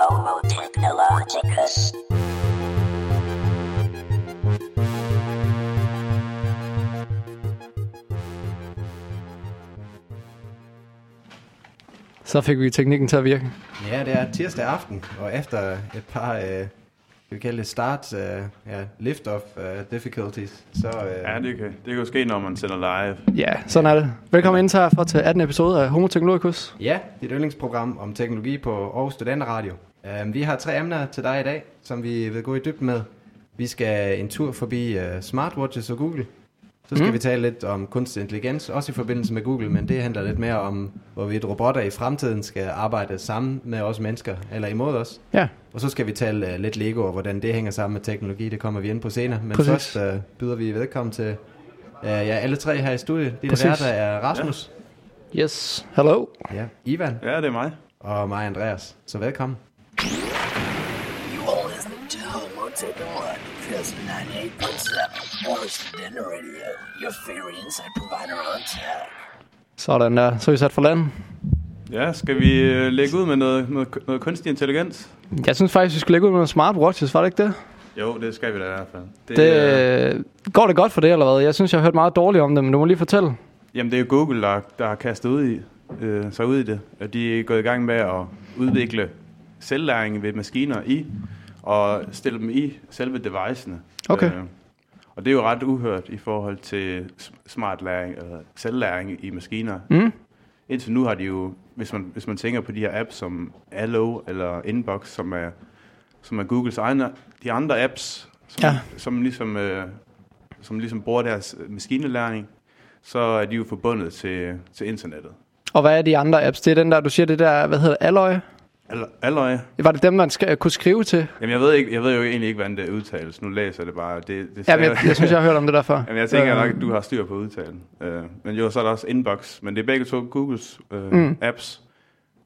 Homo technologicus. Så fik vi teknikken til at virke. Ja, det er tirsdag aften, og efter et par, øh, vi kalde det start, øh, ja, lift-off øh, difficulties, så... Øh, Ja, det kan, det kan jo ske, når man sender live. Ja, sådan er det. Velkommen ind til for til 18. episode af Homo Technologicus. Ja, dit yndlingsprogram om teknologi på Aarhus Radio. Um, vi har tre emner til dig i dag, som vi vil gå i dybden med. Vi skal en tur forbi uh, smartwatches og Google. Så skal mm. vi tale lidt om kunstig intelligens, også i forbindelse med Google, men det handler lidt mere om, hvorvidt robotter i fremtiden skal arbejde sammen med os mennesker, eller imod os. Ja, Og så skal vi tale uh, lidt Lego, og hvordan det hænger sammen med teknologi, det kommer vi ind på senere. Men Præcis. først uh, byder vi velkommen til uh, ja, alle tre her i studiet. Dine Præcis. værter er Rasmus, yes. Hello. ja. Ivan Ja, det er mig. og mig, Andreas. Så velkommen. You are listening to Homo technologicus 98.7 Aarhus Studenter Radio, your favorite insight provider on tech. Sådan der. Så er vi sat for land. Ja, skal vi øh, lægge ud med noget, noget, noget kunstig intelligens? Jeg synes faktisk, vi skulle lægge ud med nogle smartwatches, var det ikke det? Jo, det skal vi da i hvert fald. Det, det øh, går det godt for det, eller hvad? Jeg synes, jeg har hørt meget dårligt om det, men du må lige fortælle. jamen, det er jo Google, der, der har kastet ud i, øh, sig ud i det. Og de er gået i gang med at udvikle selvlæring ved maskiner i, og stille dem i selve devicene. Okay. Øh, og det er jo ret uhørt i forhold til smart læring, eller selvlæring i maskiner. Mm? Indtil nu har de jo, hvis man, hvis man tænker på de her apps som Allo eller Inbox, som er, som er Googles egne, de andre apps, som, Ja. som, ligesom, øh, som ligesom bruger deres maskinelæring, så er de jo forbundet til, til internettet. Og hvad er de andre apps? Det er den der, du siger, det der, hvad hedder Alloy? Allo- Alloy? Var det dem, man skal, kunne skrive til? Jamen, jeg ved, ikke, jeg ved jo egentlig ikke, hvordan det udtales. Nu læser jeg det bare. Det, det Ja, men staver- jeg, jeg synes, jeg har hørt om det der før. Jamen, jeg tænker Øh, nok, at du har styr på udtalen. Øh, men jo, så er der også Inbox. Men det er begge to Googles øh, Mm. apps,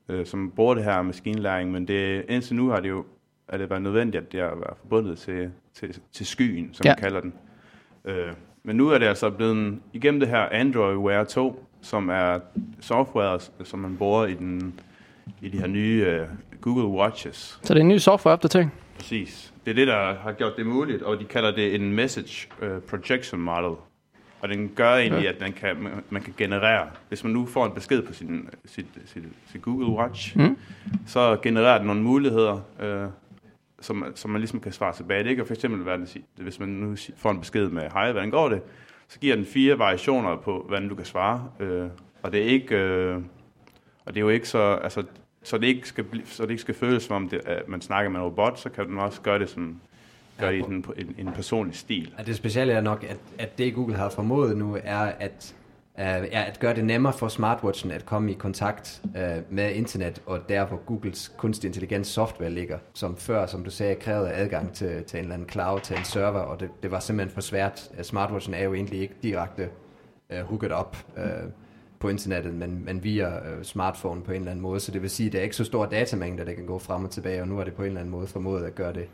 øh, som bruger det her maskinlæring. Men det, indtil nu har det jo er det været nødvendigt, at det har været forbundet til, til, til skyen, som ja. man kalder den. Øh, men nu er det altså blevet igennem det her Android Wear 2, som er software, som man bruger i, den, i de her nye øh, Google Watches. Så det er en ny software-opdatering? Præcis. Det er det, der har gjort det muligt, og de kalder det en message uh, projection model. Og den gør egentlig, Ja. at man kan, man, kan generere, hvis man nu får en besked på sin, sit, sit, sit Google Watch, Mm. så genererer den nogle muligheder, uh, som, som man ligesom kan svare tilbage. Det kan for eksempel være, hvis man nu får en besked med, hej, hvordan går det? Så giver den fire variationer på, hvordan du kan svare. Uh, og det er ikke... Uh, og det er jo ikke så, altså, så det ikke skal, så det ikke skal føles som om, det, at man snakker med en robot, så kan den også gøre det som, gøre det i den, en, en personlig stil. Ja, det specielle er nok, at, at det Google har formået nu, er at, er at gøre det nemmere for smartwatchen at komme i kontakt uh, med internet, og der hvor Googles kunstig intelligens software ligger, som før, som du sagde, krævede adgang til, til en eller anden cloud, til en server, og det, det var simpelthen for svært. Uh, Smartwatchen er jo egentlig ikke direkte uh, hooked op uh, på internettet, men, men via uh, smartphone på en eller anden måde, så det vil sige, at der er ikke så stor datamængde, der kan gå frem og tilbage, og nu er det på en eller anden måde formået at gøre det,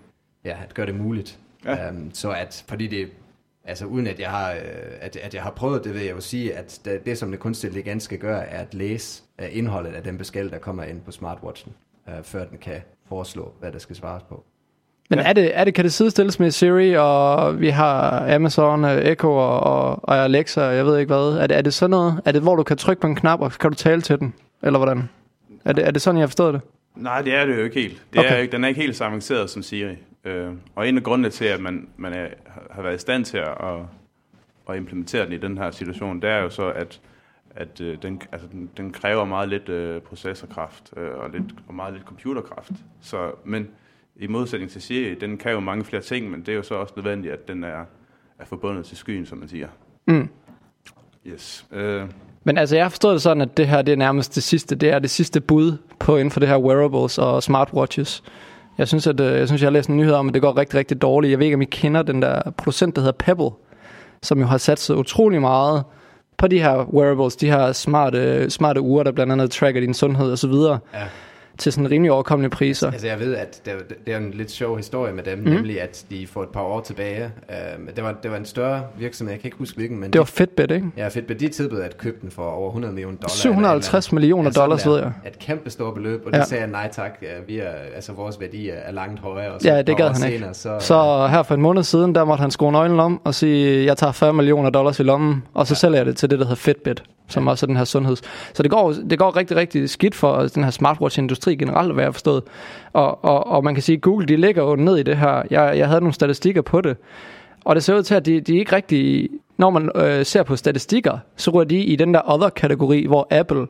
ja, at gøre det muligt. Ja. Um, så at, fordi det, altså uden at jeg har, øh, at, at jeg har prøvet det, vil jeg jo sige, at det, det som det kunstig intelligens skal gøre, er at læse uh, indholdet af den besked, der kommer ind på smartwatchen, uh, før den kan foreslå, hvad der skal svares på. Men er det, er det, kan det sidestilles med Siri, og vi har Amazon, øh, Echo og, og, og Alexa, og jeg ved ikke hvad. Er det, er det sådan noget? Er det, hvor du kan trykke på en knap, og kan du tale til den? Eller hvordan? Er det, er det sådan, jeg har forstået det? Nej, det er det jo ikke helt. Det Okay. er, den er ikke helt så avanceret som Siri. Øh, og en af grundene til, at man, man er, har- har været i stand til at, at implementere den i den her situation, det er jo så, at, at øh, den, altså, den, den kræver meget lidt øh, processorkraft øh, og, lidt, og meget lidt computerkraft. Så, men i modsætning til Siri, den kan jo mange flere ting, men det er jo så også nødvendigt, at den er, er forbundet til skyen, som man siger. Mm. Yes. Øh, Men altså, jeg har forstået det sådan, at det her det er nærmest det sidste. Det er det sidste bud på inden for det her wearables og smartwatches. Jeg synes, at, øh, jeg synes, jeg har læst en nyhed om, at det går rigtig, rigtig dårligt. Jeg ved ikke, om I kender den der producent, der hedder Pebble, som jo har sat sig utrolig meget på de her wearables, de her smarte, smarte ure, der blandt andet tracker din sundhed og så videre. Ja. Til sådan rimelig overkommelige priser. Altså jeg ved, at det, det er en lidt sjov historie med dem, mm. nemlig at de for et par år tilbage, øh, det, var, det var en større virksomhed, jeg kan ikke huske hvilken, men Det var Fitbit, ikke? Ja, Fitbit, de tilbød at købe den for over 100 millioner dollar. 750 eller- millioner dollars, ved jeg. Et kæmpe stort beløb, og Ja. det sagde jeg nej tak. Vi er, altså vores værdi er, langt højere. Og så Ja, et det gad han ikke. senere, Så, Så her for en måned siden, der måtte han skrue nøglen om og sige, jeg tager 40 millioner dollars i lommen, og så ja. sælger jeg det til det, der hedder Fitbit, som ja. også er den her sundheds. Så det går, det går rigtig, rigtig skidt for den her smartwatch-industri generelt, hvad jeg forstået. Og, og, og man kan sige, at Google, de ligger jo ned i det her. Jeg, jeg havde nogle statistikker på det, og det ser ud til, at de, de ikke rigtig... Når man øh, ser på statistikker, så ryger de i den der other-kategori, hvor Apple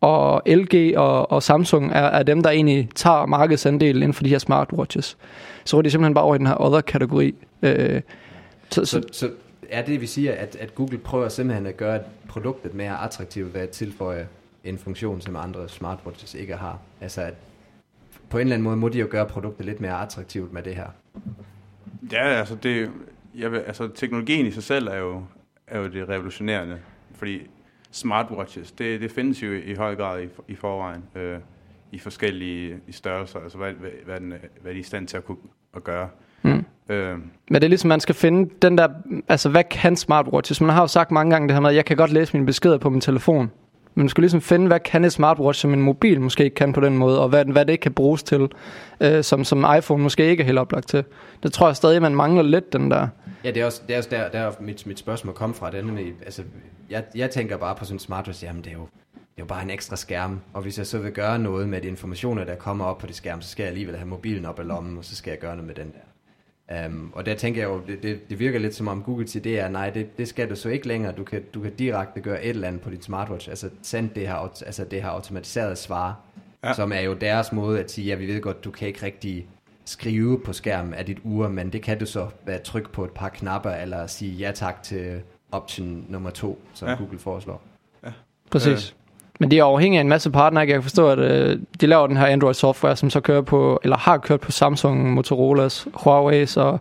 og LG og, og Samsung er, er dem, der egentlig tager markedsandelen inden for de her smartwatches. Så ryger de simpelthen bare over i den her other-kategori. Øh, så, så, så er det, vi siger, at, at Google prøver simpelthen at gøre produktet mere attraktivt ved at tilføje en funktion, som andre smartwatches ikke har. Altså at på en eller anden måde må de jo gøre produktet lidt mere attraktivt med det her. Ja, altså, det, jeg vil, altså teknologien i sig selv er jo, er jo det revolutionerende, fordi smartwatches, det, det findes jo i, høj grad i, i forvejen, øh, i forskellige i størrelser, altså hvad, hvad, hvad, den, er- hvad de er i stand til at kunne at gøre. Mm. Øh, Men det er ligesom, man skal finde den der, altså hvad kan smartwatches? Man har jo sagt mange gange det her med, at jeg kan godt læse mine beskeder på min telefon. Men man skal ligesom finde, hvad kan et smartwatch, som en mobil måske ikke kan på den måde, og hvad, hvad det kan bruges til, øh, som, som iPhone måske ikke er helt oplagt til. Det tror jeg stadig, man mangler lidt, den der. Ja, det er også, det er også der, der er mit, mit spørgsmål kom fra. Det er nemlig, altså, jeg, jeg tænker bare på sådan en smartwatch, jamen det er jo det er jo bare en ekstra skærm, og hvis jeg så vil gøre noget med de informationer, der kommer op på de skærm, så skal jeg alligevel have mobilen op i lommen, og så skal jeg gøre noget med den der. Um, og der tænker jeg jo, det, det, det virker lidt som om Google siger, det er, nej, det, det skal du så ikke længere, du kan, du kan direkte gøre et eller andet på dit smartwatch, altså send det her, altså det her automatiserede svar, Ja. ja. som er jo deres måde at sige, ja, vi ved godt, du kan ikke rigtig skrive på skærmen af dit ur, men det kan du så være tryk på et par knapper, eller sige ja tak til option nummer to, som Ja. ja. Google foreslår. Præcis. Men det er afhængigt af en masse partnere. Jeg kan forstå, at øh, de laver den her Android-software, som så kører på, eller har kørt på Samsung, Motorolas, Huawei's og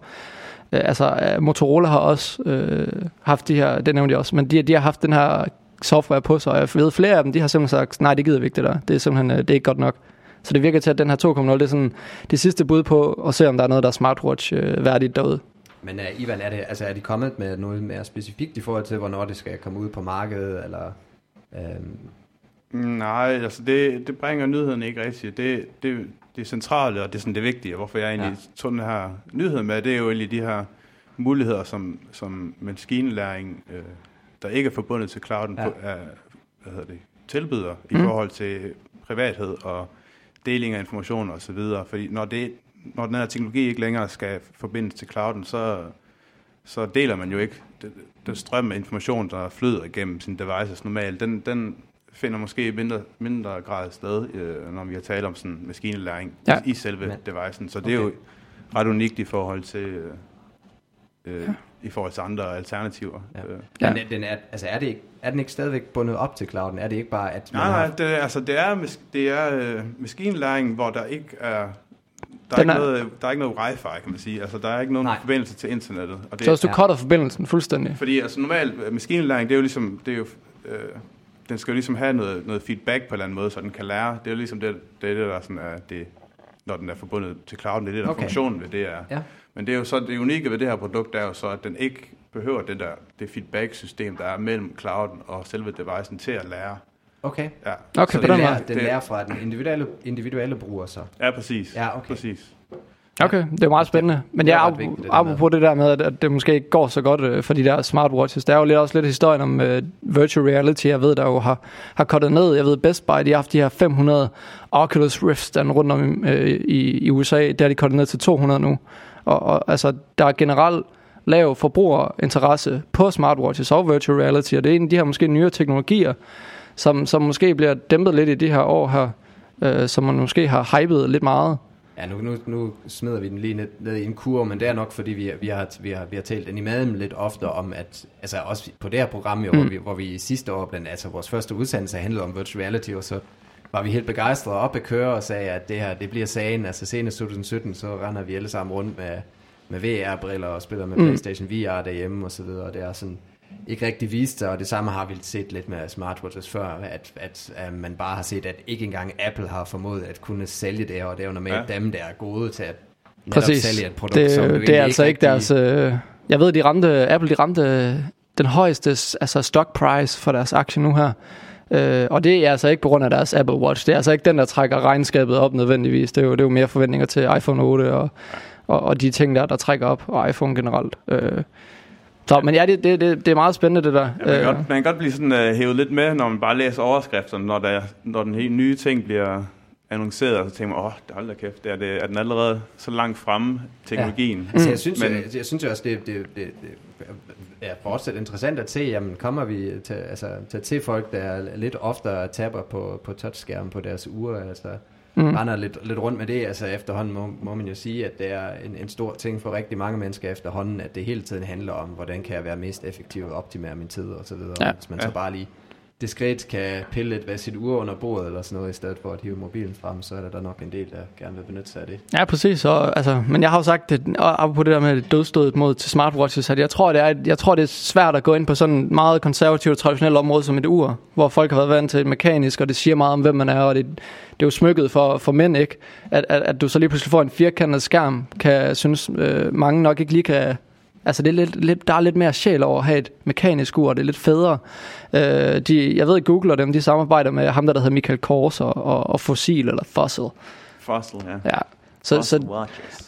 øh, altså øh, Motorola har også øh, haft de her, det nævnte jeg også, men de, de har haft den her software på sig, og jeg ved flere af dem, de har simpelthen sagt, nej, det gider vi ikke det der. Det er simpelthen, øh, det er ikke godt nok. Så det virker til, at den her 2.0, det er sådan det sidste bud på at se, om der er noget, der er smartwatch-værdigt øh, derude. Men uh, Ivan, er, det, altså, er de kommet med noget mere specifikt i forhold til, hvornår det skal komme ud på markedet, eller... Øhm, nej, altså det, det bringer nyheden ikke rigtigt. Det, det, det centrale, og det er sådan det vigtige, og hvorfor jeg egentlig Ja. tog den her nyhed med, det er jo egentlig de her muligheder, som, som maskinlæring, øh, der ikke er forbundet til clouden, Ja. på, er, hvad hedder det, tilbyder Mm. i forhold til privathed og deling af informationer osv. Fordi når, det, når den her teknologi ikke længere skal forbindes til clouden, så, så deler man jo ikke den, den strøm af information, der flyder igennem sine devices normalt. Den, den finder måske i mindre, mindre grad sted, øh, når vi har talt om sådan maskinlæring Ja. ja. i, selve Men- devicen. Så det er jo Okay. ret unikt i forhold til, øh, øh, i forhold til andre alternativer. Ja. Øh. Ja. ja. Men den er, altså er, det ikke, er den ikke stadigvæk bundet op til clouden? Er det ikke bare, at Nej, har... nej, det, altså det er, det er øh, maskinlæring, hvor der ikke er... Der er, Den ikke er- noget, der er ikke noget wifi, kan man sige. Altså, der er ikke nogen Nej. forbindelse til internettet. Og det, Så hvis du Ja. cutter forbindelsen fuldstændig, Fordi altså normalt, øh, maskinlæring, det er jo ligesom, det er jo, øh, den skal jo ligesom have noget, noget feedback på en eller anden måde, så den kan lære. Det er jo ligesom det, det, det der sådan er det, når den er forbundet til clouden, det er det, der Okay. funktionen ved det er. Ja. Men det er jo så, det unikke ved det her produkt, er jo så, at den ikke behøver det der, det feedback-system, der er mellem clouden og selve devicen til at lære. Okay. Ja, Okay, så Den, den lærer, den lærer fra den individuelle, individuelle bruger så. Ja, præcis. Ja, okay. Præcis. Okay, det er meget spændende. Men det er ja, ret ap- vigtigt, det der apropos det der med, at, det måske ikke går så godt øh, for de der smartwatches. Der er jo lidt, også lidt historien om uh, virtual reality, jeg ved, der jo har, har kottet ned. Jeg ved, Best Buy, de har haft de her 500 Oculus Rifts der rundt om øh, i, i USA. Der er de kottet ned til 200 nu. Og, og altså, der er generelt lav forbrugerinteresse på smartwatches og virtual reality, og det er en af de her måske nyere teknologier, som, som måske bliver dæmpet lidt i de her år her, øh, som man måske har hypet lidt meget. Ja, nu, nu, nu smider vi den lige ned, ned i en kur, men det er nok, fordi vi, vi, har, vi, har, vi har talt den i maden lidt ofte om, at altså også på det her program, jo, mm. hvor, vi, hvor vi sidste år, blandt altså vores første udsendelse handlede om virtual reality, og så var vi helt begejstrede op at køre og sagde, at det her, det bliver sagen. Altså senest 2017, så render vi alle sammen rundt med, med VR-briller og spiller med Mm. PlayStation VR derhjemme og så videre, og det er sådan, ikke rigtig vist sig, og det samme har vi set lidt med smartwatches før, at, at, at man bare har set, at ikke engang Apple har formået at kunne sælge det, og det er jo normalt ja. dem, der er gode til at Præcis. sælge et produkt, det, som det er altså ikke rigtig... deres... Øh, jeg ved, de ramte, Apple de ramte den højeste altså stock price for deres aktie nu her. Øh, og det er altså ikke på grund af deres Apple Watch. Det er altså ikke den, der trækker regnskabet op nødvendigvis. Det er jo, det er jo mere forventninger til iPhone 8 og, og, og de ting der, der trækker op, og iPhone generelt. Øh, så, men ja, det, det, det, det er meget spændende, det der. Ja, man, kan godt, man kan godt blive sådan uh, hævet lidt med, når man bare læser overskrifterne, når, der, når den helt nye ting bliver annonceret, og så tænker man, åh, det er kæft, det er, det, er den allerede så langt fremme, teknologien. Ja. Altså, jeg, synes, Men, jeg, jeg synes også, det, det, det, det er fortsat interessant at se, jamen kommer vi til, altså, til, til folk, der lidt oftere taber på, på touchskærmen på deres uger, altså mm. render lidt, lidt rundt med det. Altså efterhånden må, må man jo sige, at det er en, en stor ting for rigtig mange mennesker efterhånden, at det hele tiden handler om, hvordan kan jeg være mest effektiv og optimere min tid og så videre. Ja. Hvis man ja. så bare lige diskret kan pille lidt ved sit ur under bordet eller sådan noget, i stedet for at hive mobilen frem, så er der nok en del, der gerne vil benytte sig af det. Ja, præcis. Og, altså, men jeg har jo sagt, at, og på det der med dødstødet mod til smartwatches, at jeg tror, det er, jeg tror, det er svært at gå ind på sådan meget konservativt traditionelt område som et ur, hvor folk har været vant til mekanisk, og det siger meget om, hvem man er, og det, det er jo smykket for, for mænd, ikke? At, at, at du så lige pludselig får en firkantet skærm, kan synes øh, mange nok ikke lige kan Altså det er lidt, lidt, der er lidt mere sjæl over at have et mekanisk ur, det er lidt federe. Øh, de, jeg ved, at Google og dem, de samarbejder med ham, der, der hedder Michael Kors og, og, og Fossil, eller Fossil. Fossil, ja. ja. Så, så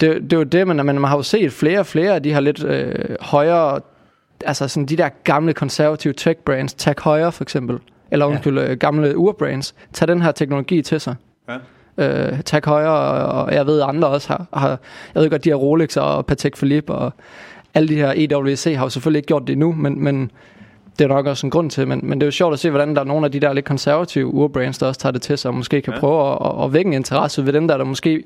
det, det er jo det, man, man, man har jo set flere og flere af de her lidt øh, højere, altså sådan de der gamle konservative tech brands, Tag Heuer for eksempel, eller undskyld, ja. Øh, gamle urbrands, tag den her teknologi til sig. Ja. Øh, Tag Heuer, og, og jeg ved andre også har, har, jeg ved godt, de har Rolex og Patek Philippe og alle de her EWC har jo selvfølgelig ikke gjort det endnu, men, men det er nok også en grund til, men, men det er jo sjovt at se, hvordan der er nogle af de der lidt konservative urbrands, der også tager det til sig, og måske kan ja. prøve at, at, at vække en interesse ved dem der, der måske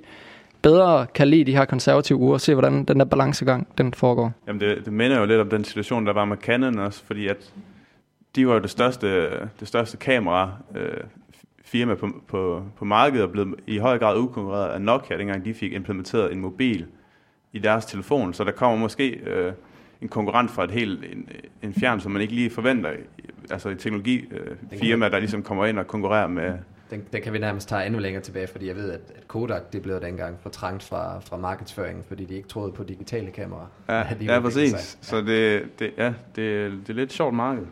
bedre kan lide de her konservative uger, og se, hvordan den der balancegang, den foregår. Jamen, det, det minder jo lidt om den situation, der var med Canon også, fordi at de var jo det største, det største kamera øh, firma på, på, på markedet, og blev i høj grad ukonkurreret af Nokia, dengang de fik implementeret en mobil i deres telefon, så der kommer måske øh, en konkurrent fra et helt en, en fjern, som man ikke lige forventer, altså et teknologifirma, øh, der ligesom kommer ind og konkurrerer med... Den, den kan vi nærmest tage endnu længere tilbage, fordi jeg ved, at, at Kodak det blev dengang for trangt fra, fra markedsføringen, fordi de ikke troede på digitale kameraer. Ja, ja præcis. Ja. Så det, det, ja, det, det er lidt sjovt marked.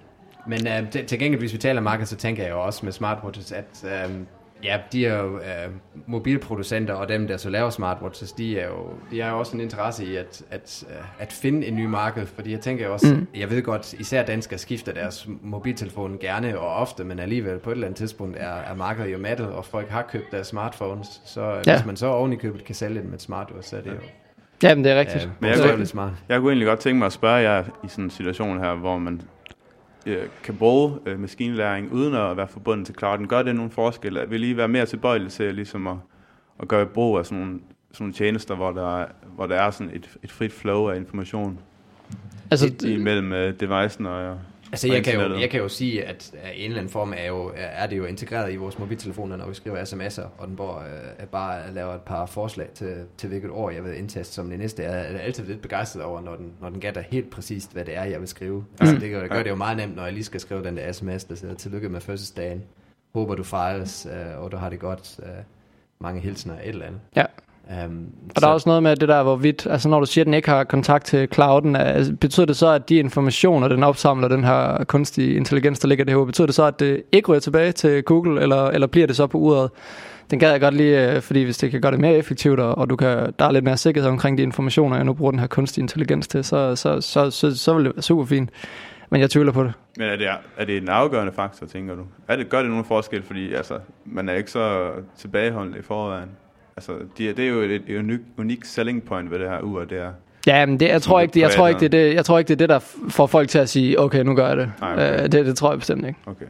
Men øh, til, til gengæld, hvis vi taler marked, så tænker jeg jo også med smartwatches, at øh, Ja, de er jo øh, mobilproducenter, og dem, der så laver smartwatches, de er jo, de har jo også en interesse i at, at, øh, at finde en ny marked, fordi jeg tænker også, mm. jeg ved godt, især danskere skifter deres mobiltelefon gerne og ofte, men alligevel på et eller andet tidspunkt er, er markedet jo mattet, og folk har købt deres smartphones, så ja. hvis man så oven i købet kan sælge dem med et smartwatch, så er det jo... Ja, men det er rigtigt. Ja, men jeg, kunne, smart. jeg kunne egentlig godt tænke mig at spørge jer i sådan en situation her, hvor man øh, kan bruge øh, maskinlæring uden at være forbundet til clouden, gør det nogle forskel? Vil I være mere tilbøjelige til ligesom at, at gøre brug af sådan nogle, sådan nogle tjenester, hvor der, er, hvor der er sådan et, et frit flow af information altså, imellem uh, devicen og Altså jeg kan, jo, jeg kan jo sige, at i en eller anden form er, jo, er det jo integreret i vores mobiltelefoner, når vi skriver sms'er, og den bare, øh, bare laver et par forslag til, til hvilket år jeg vil indtaste som det næste. Jeg er altid lidt begejstret over, når den, når den gætter helt præcist, hvad det er, jeg vil skrive. Mm. Altså det gør, det gør det jo meget nemt, når jeg lige skal skrive den der sms, der siger tillykke med fødselsdagen. Håber du fejres, øh, og du har det godt. Øh, mange hilsner, et eller andet. Ja. Um, og der er også noget med det der, hvorvidt, altså når du siger, at den ikke har kontakt til clouden, altså, betyder det så, at de informationer, den opsamler, den her kunstige intelligens, der ligger derude, betyder det så, at det ikke ryger tilbage til Google, eller, eller bliver det så på uret? Den gad jeg godt lige, øh, fordi hvis det kan gøre det mere effektivt, og, og du kan, der er lidt mere sikkerhed omkring de informationer, jeg nu bruger den her kunstige intelligens til, så, så, så, så, så vil det være super fint. Men jeg tvivler på det. Men er det, er det en afgørende faktor, tænker du? Er det, gør det nogen forskel, fordi altså, man er ikke så tilbageholdende i forvejen? Altså, det, det er jo et, et unik, unik selling point ved det her ur, det er... Ja, men det, jeg, tror ikke, det, jeg, tror ikke, det, det, jeg tror ikke, det er det, der får folk til at sige, okay, nu gør jeg det. Nej, okay. uh, det, det tror jeg bestemt ikke. Okay.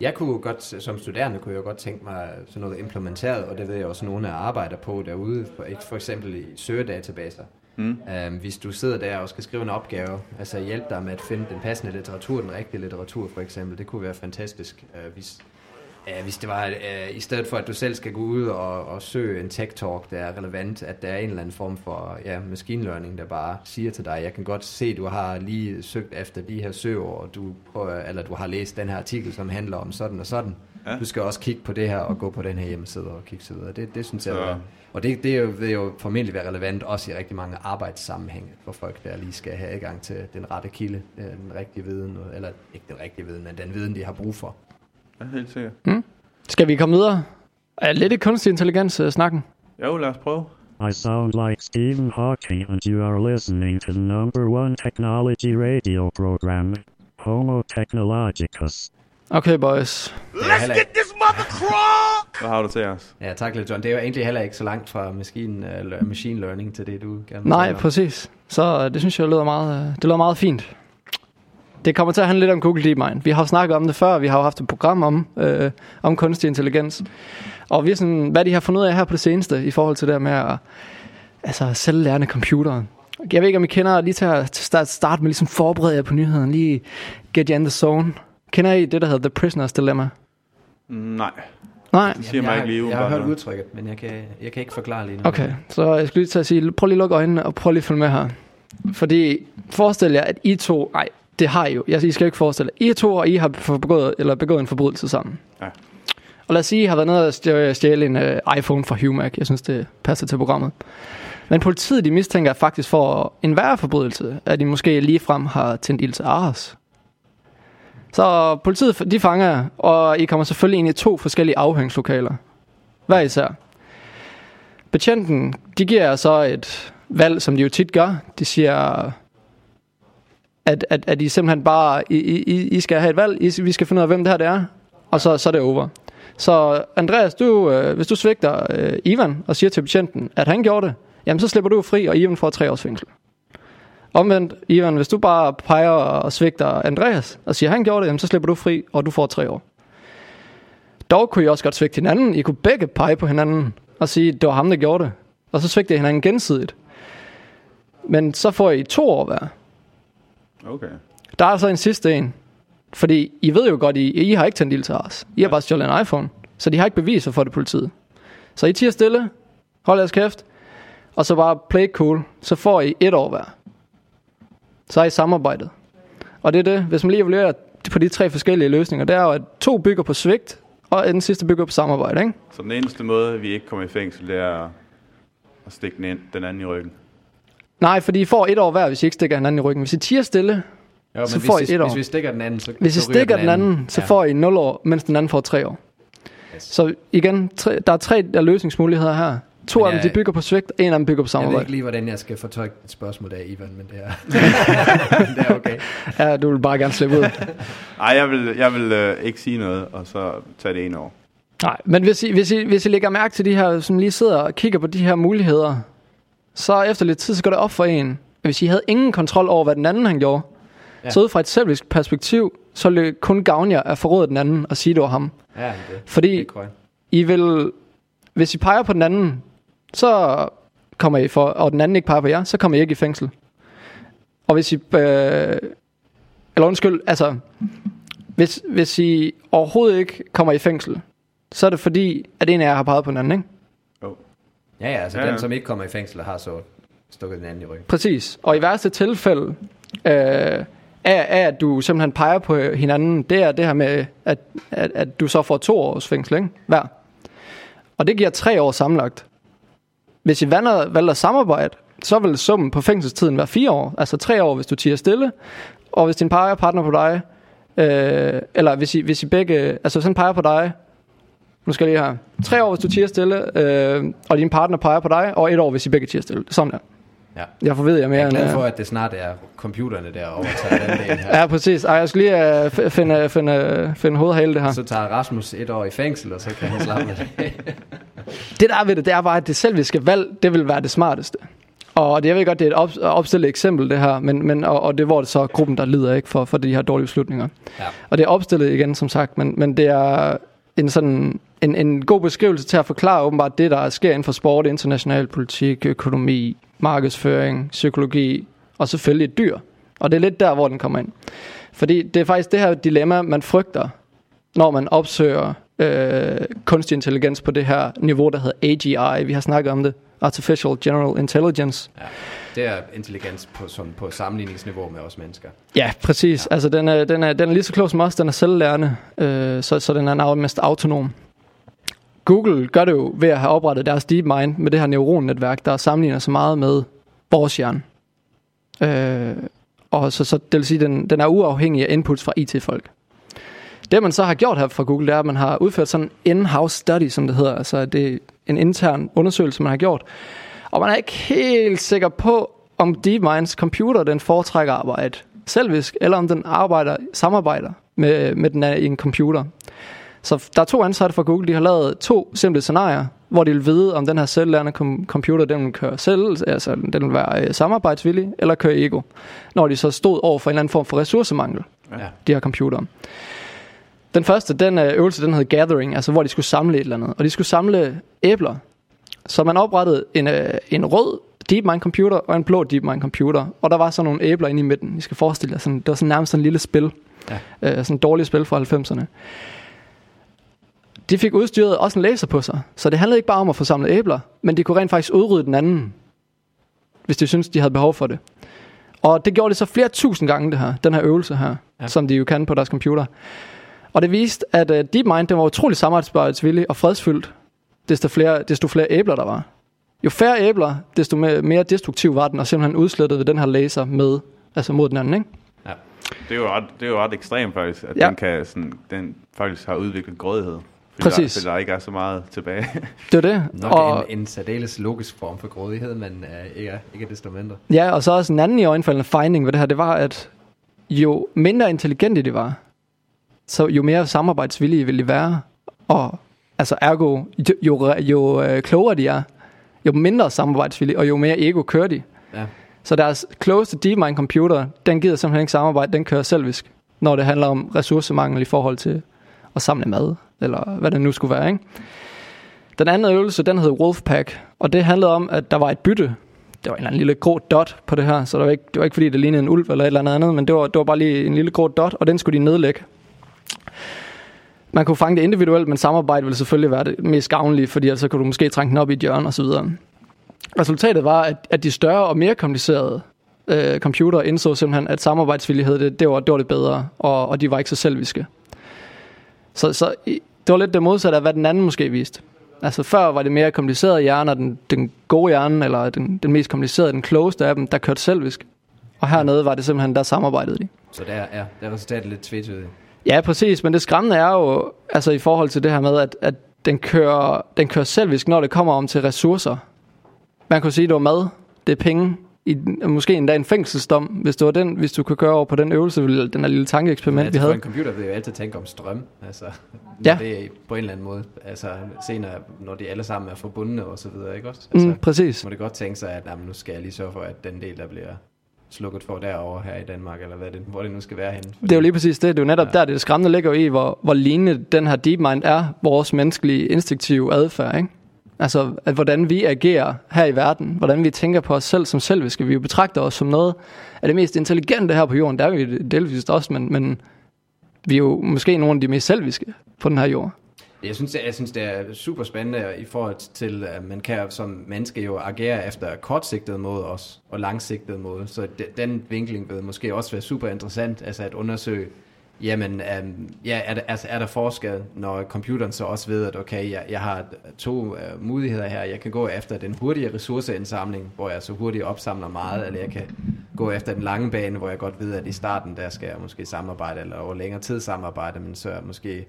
Jeg kunne godt, som studerende, kunne jeg godt tænke mig sådan noget implementeret, og det ved jeg også, nogle af arbejder på derude, for, for eksempel i søgedatabaser. Mm. Um, hvis du sidder der og skal skrive en opgave, altså hjælpe dig med at finde den passende litteratur, den rigtige litteratur for eksempel, det kunne være fantastisk. Uh, hvis, Ja, hvis det var, øh, i stedet for at du selv skal gå ud og, og søge en tech-talk, der er relevant, at der er en eller anden form for ja, machine learning, der bare siger til dig, jeg kan godt se, du har lige søgt efter de her søger, og du, prøver, eller du har læst den her artikel, som handler om sådan og sådan. Ja. Du skal også kigge på det her og gå på den her hjemmeside og kigge så videre. Det, det synes jeg, Så- og det, det er jo, vil jo formentlig være relevant også i rigtig mange arbejdssammenhænge, for folk der lige skal have adgang til den rette kilde, øh, den rigtige viden, eller ikke den rigtige viden, men den viden, de har brug for. Helt sikkert. Skal vi komme videre? Er lidt i kunstig intelligens uh, snakken? Jo, lad os prøve. I sound like Stephen Hawking, and you are listening to the number one technology radio program, Homo Technologicus. Okay, boys. Let's get this Hvad har du til os? Ja, tak lidt, John. Det er jo egentlig heller ikke så langt fra machine, uh, machine learning til det, du gerne vil Nej, præcis. Så uh, det synes jeg lyder meget, uh, det lyder meget fint. Det kommer til at handle lidt om Google DeepMind. Vi har jo snakket om det før, vi har jo haft et program om, øh, om kunstig intelligens. Og vi er sådan, hvad de har fundet ud af her på det seneste, i forhold til det med at altså, selvlærende computere. Jeg ved ikke, om I kender, lige til at starte, starte med ligesom forberede jer på nyheden, lige get you in the zone. Kender I det, der hedder The Prisoner's Dilemma? Mm, Nej, Nej? det siger mig jeg, ikke lige jeg har hørt udtrykket, men jeg kan, jeg kan ikke forklare lige nu. Okay, så jeg skulle lige til at sige, prøv lige at lukke øjnene og prøv lige at følge med her. Fordi forestil jer, at I to, nej, det har I jo. Jeg, I skal jo ikke forestille. I to og I har begået, eller begået en forbrydelse sammen. Ja. Og lad os sige, I har været nede og stjæle, en uh, iPhone fra Humac. Jeg synes, det passer til programmet. Men politiet, de mistænker faktisk for en værre forbrydelse, at de måske ligefrem har tændt ild til Ares. Så politiet, de fanger og I kommer selvfølgelig ind i to forskellige afhængslokaler. Hver især. Betjenten, de giver så et valg, som de jo tit gør. De siger, at, at, at I simpelthen bare, I, I, I skal have et valg, I, vi skal finde ud af, hvem det her det er, og så, så er det over. Så Andreas, du, øh, hvis du svigter øh, Ivan og siger til betjenten, at han gjorde det, jamen så slipper du fri, og Ivan får tre års fængsel. Omvendt, Ivan, hvis du bare peger og svigter Andreas og siger, at han gjorde det, jamen så slipper du fri, og du får tre år. Dog kunne I også godt svigte hinanden. I kunne begge pege på hinanden og sige, at det var ham, der gjorde det. Og så svigte I hinanden gensidigt. Men så får I to år hver. Okay. Der er altså en sidste en. Fordi I ved jo godt, I, I har ikke tændt ild til os. I har bare stjålet en iPhone. Så de har ikke beviser for det politiet. Så I tiger stille, hold jeres kæft, og så bare play cool. Så får I et år hver. Så er I samarbejdet. Og det er det, hvis man lige evaluerer på de tre forskellige løsninger, det er jo, at to bygger på svigt, og den sidste bygger på samarbejde, ikke? Så den eneste måde, vi ikke kommer i fængsel, det er at stikke den, ind, den anden i ryggen. Nej, fordi I får et år hver, hvis I ikke stikker hinanden i ryggen. Hvis I tiger stille, Jo, men Så hvis, får I vi- et år. Hvis vi stikker den anden, så Hvis I så stikker den anden, så Ja. får I 0 år, mens den anden får 3 år. Yes. Så igen, tre, der er tre der løsningsmuligheder her. To Men af dem, jeg- de bygger på svigt, en af dem bygger på Jeg ved samarbejde. ikke lige, hvordan jeg skal fortolke et spørgsmål der, Ivan, men det er, det er okay. Ja, du vil bare gerne slippe ud. Nej, jeg vil, jeg vil øh, ikke sige noget, og så tage det ene år. Nej, men hvis I, hvis, I, hvis I lægger mærke til de her, som lige sidder og kigger på de her muligheder, så efter lidt tid, så går det op for en. at Hvis I havde ingen kontrol over, hvad den anden han gjorde, ja. Så ud fra et selvisk perspektiv, så ville det kun gavne jer at forråde den anden og sige, det var ham. Ja, det, Fordi det. I vil, hvis I peger på den anden, så kommer I for, og den anden ikke peger på jer, så kommer I ikke i fængsel. Og hvis I, øh, eller undskyld, altså, hvis, hvis I overhovedet ikke kommer i fængsel, så er det fordi, at en af jer har peget på den anden, ikke? Ja, ja, altså Ja, ja, den, som ikke kommer i fængsel, har så stukket den anden i ryggen. Præcis. Og i værste tilfælde, øh, af, af at du simpelthen peger på hinanden, det er det her med, at, at, at du så får to års fængsel, ikke? Hver. Og det giver tre år sammenlagt. Hvis I valgte at samarbejde, så vil summen på fængselstiden være fire år. Altså tre år, hvis du tiger stille, og hvis din peger partner på dig, øh, eller hvis I, hvis I begge, altså hvis han peger på dig, nu skal jeg lige her, tre år, hvis du tiger stille, øh, og din partner peger på dig, og et år, hvis I begge tiger stille. Sådan der. Ja. Jeg forved jer mere Jeg er glad øh, for, at det snart er computerne, der overtager den del her. Ja, præcis. Ej, jeg skal lige uh, finde, finde, finde hovedhale det her. Så tager Rasmus et år i fængsel, og så kan han slappe med det. Det der er ved det, det er bare, at det selviske valg, det vil være det smarteste. Og det, jeg ved godt, det er et op, opstillet eksempel, det her, men, men, og, og det hvor det så er gruppen, der lider ikke for, for de her dårlige beslutninger. Ja. Og det er opstillet igen, som sagt, men, men det er en sådan en, en god beskrivelse til at forklare åbenbart det, der sker inden for sport, international politik, økonomi, markedsføring, psykologi og selvfølgelig et dyr. Og det er lidt der, hvor den kommer ind. Fordi det er faktisk det her dilemma, man frygter, når man opsøger øh, kunstig intelligens på det her niveau, der hedder AGI. Vi har snakket om det. Artificial General Intelligence. Ja. Det er intelligens på, sådan, på sammenligningsniveau med os mennesker. Ja, præcis. Ja. Altså, den er, den, er, den er lige så klog som os. Den er selvlærende, øh, så, så den er nærmest autonom. Google gør det jo ved at have oprettet deres DeepMind med det her neuronnetværk, der sammenligner så meget med vores hjerne. Øh, og så, så det vil sige, den, den er uafhængig af inputs fra IT-folk. Det man så har gjort her fra Google, det er, at man har udført sådan en in-house study, som det hedder. Altså det er en intern undersøgelse, man har gjort. Og man er ikke helt sikker på, om DeepMinds computer den foretrækker arbejde selvisk, eller om den arbejder samarbejder med, med den er i en computer. Så der er to ansatte fra Google, de har lavet to simple scenarier, hvor de vil vide, om den her selvlærende com- computer, den vil køre selv, altså den vil være øh, samarbejdsvillig, eller køre ego, når de så stod over for en eller anden form for ressourcemangel, Ja. de her computere. Den første, den øh, øvelse, den hed Gathering, altså hvor de skulle samle et eller andet. Og de skulle samle æbler. Så man oprettede en, øh, en rød DeepMind computer og en blå DeepMind computer. Og der var så nogle æbler inde i midten. I skal forestille jer, sådan, det var sådan nærmest sådan en lille spil. Ja. Øh, sådan et dårligt spil fra 90'erne. De fik udstyret også en laser på sig. Så det handlede ikke bare om at få samlet æbler, men de kunne rent faktisk udrydde den anden, hvis de syntes, de havde behov for det. Og det gjorde de så flere tusind gange, det her, den her øvelse her, Ja. ja. som de jo kan på deres computer. Og det viste, at uh, DeepMind den var utrolig samarbejdsvillig og fredsfyldt, desto flere, desto flere æbler der var. Jo færre æbler, desto mere, destruktiv var den, og simpelthen udslettede den her laser med, altså mod den anden, ikke? Det er jo ret, det er jo ret ekstremt faktisk, at Ja. ja. den, kan sådan, den faktisk har udviklet grådighed. Fordi Præcis. Der, der ikke er så meget tilbage. Det er det. Nok og, en, en særdeles logisk form for grådighed, men uh, ikke, ikke desto mindre. Ja, og så også en anden i øjenfaldende finding ved det her, det var, at jo mindre intelligente de var, så jo mere samarbejdsvillige ville de være. Og altså ergo, jo, jo, jo øh, klogere de er, jo mindre samarbejdsvillige, og jo mere ego kører de. Ja. Så deres klogeste DeepMind computer, den gider simpelthen ikke samarbejde, den kører selvisk, når det handler om ressourcemangel i forhold til at samle mad, eller hvad det nu skulle være, ikke? Den anden øvelse, den hed Wolfpack, og det handlede om, at der var et bytte. Det var en eller anden lille grå dot på det her, så det var ikke, det var ikke fordi, det lignede en ulv eller et eller andet, men det var, det var bare lige en lille grå dot, og den skulle de nedlægge. Man kunne fange det individuelt, men samarbejde ville selvfølgelig være det mest gavnlige, fordi så så kunne du måske trænge den op i et hjørne osv. Resultatet var, at, at de større og mere komplicerede øh, computer indså simpelthen, at samarbejdsvillighed, det, det, var, det var det bedre, og, og de var ikke så selviske. Så, så det var lidt det modsatte af, hvad den anden måske viste. Altså før var det mere kompliceret hjerne, og den, den gode hjerne, eller den, den mest komplicerede, den klogeste af dem, der kørte selvisk. Og hernede var det simpelthen, der samarbejdede de. Så der er, der er resultatet lidt tvetydigt. Ja, præcis, men det skræmmende er jo, altså i forhold til det her med, at, at den, kører, den kører selvisk, når det kommer om til ressourcer. Man kunne sige, at det var mad, det er penge, i, måske endda en fængselsdom, hvis, det var den, hvis du kunne gøre over på den øvelse, den her lille tankeeksperiment, vi altså, havde. For en computer vil jo altid tænke om strøm, altså, Ja. det er på en eller anden måde, altså senere, når de alle sammen er forbundne og så videre, ikke også? Altså, Mm, præcis. må det godt tænke sig, at jamen, nu skal jeg lige sørge for, at den del, der bliver slukket for derovre her i Danmark, eller hvad det, hvor det nu skal være henne. Det er jo lige præcis det. Det er jo netop ja. der, det skræmmende ligger jo i, hvor, hvor lignende den her DeepMind er vores menneskelige instinktive adfærd. Ikke? Altså, at hvordan vi agerer her i verden, hvordan vi tænker på os selv som selviske. Vi jo betragter os som noget af det mest intelligente her på jorden. Der er vi delvist også, men, men vi er jo måske nogle af de mest selviske på den her jord. Jeg synes, jeg synes, det er super spændende i forhold til, at man kan som menneske jo agere efter kortsigtet måde også, og langsigtet måde. Så de, den vinkling vil måske også være super interessant, altså at undersøge, jamen, um, ja, er, der, altså, er der forskel, når computeren så også ved, at okay, jeg, jeg har to uh, muligheder her. Jeg kan gå efter den hurtige ressourceindsamling, hvor jeg så hurtigt opsamler meget, eller jeg kan gå efter den lange bane, hvor jeg godt ved, at i starten, der skal jeg måske samarbejde, eller over længere tid samarbejde, men så er måske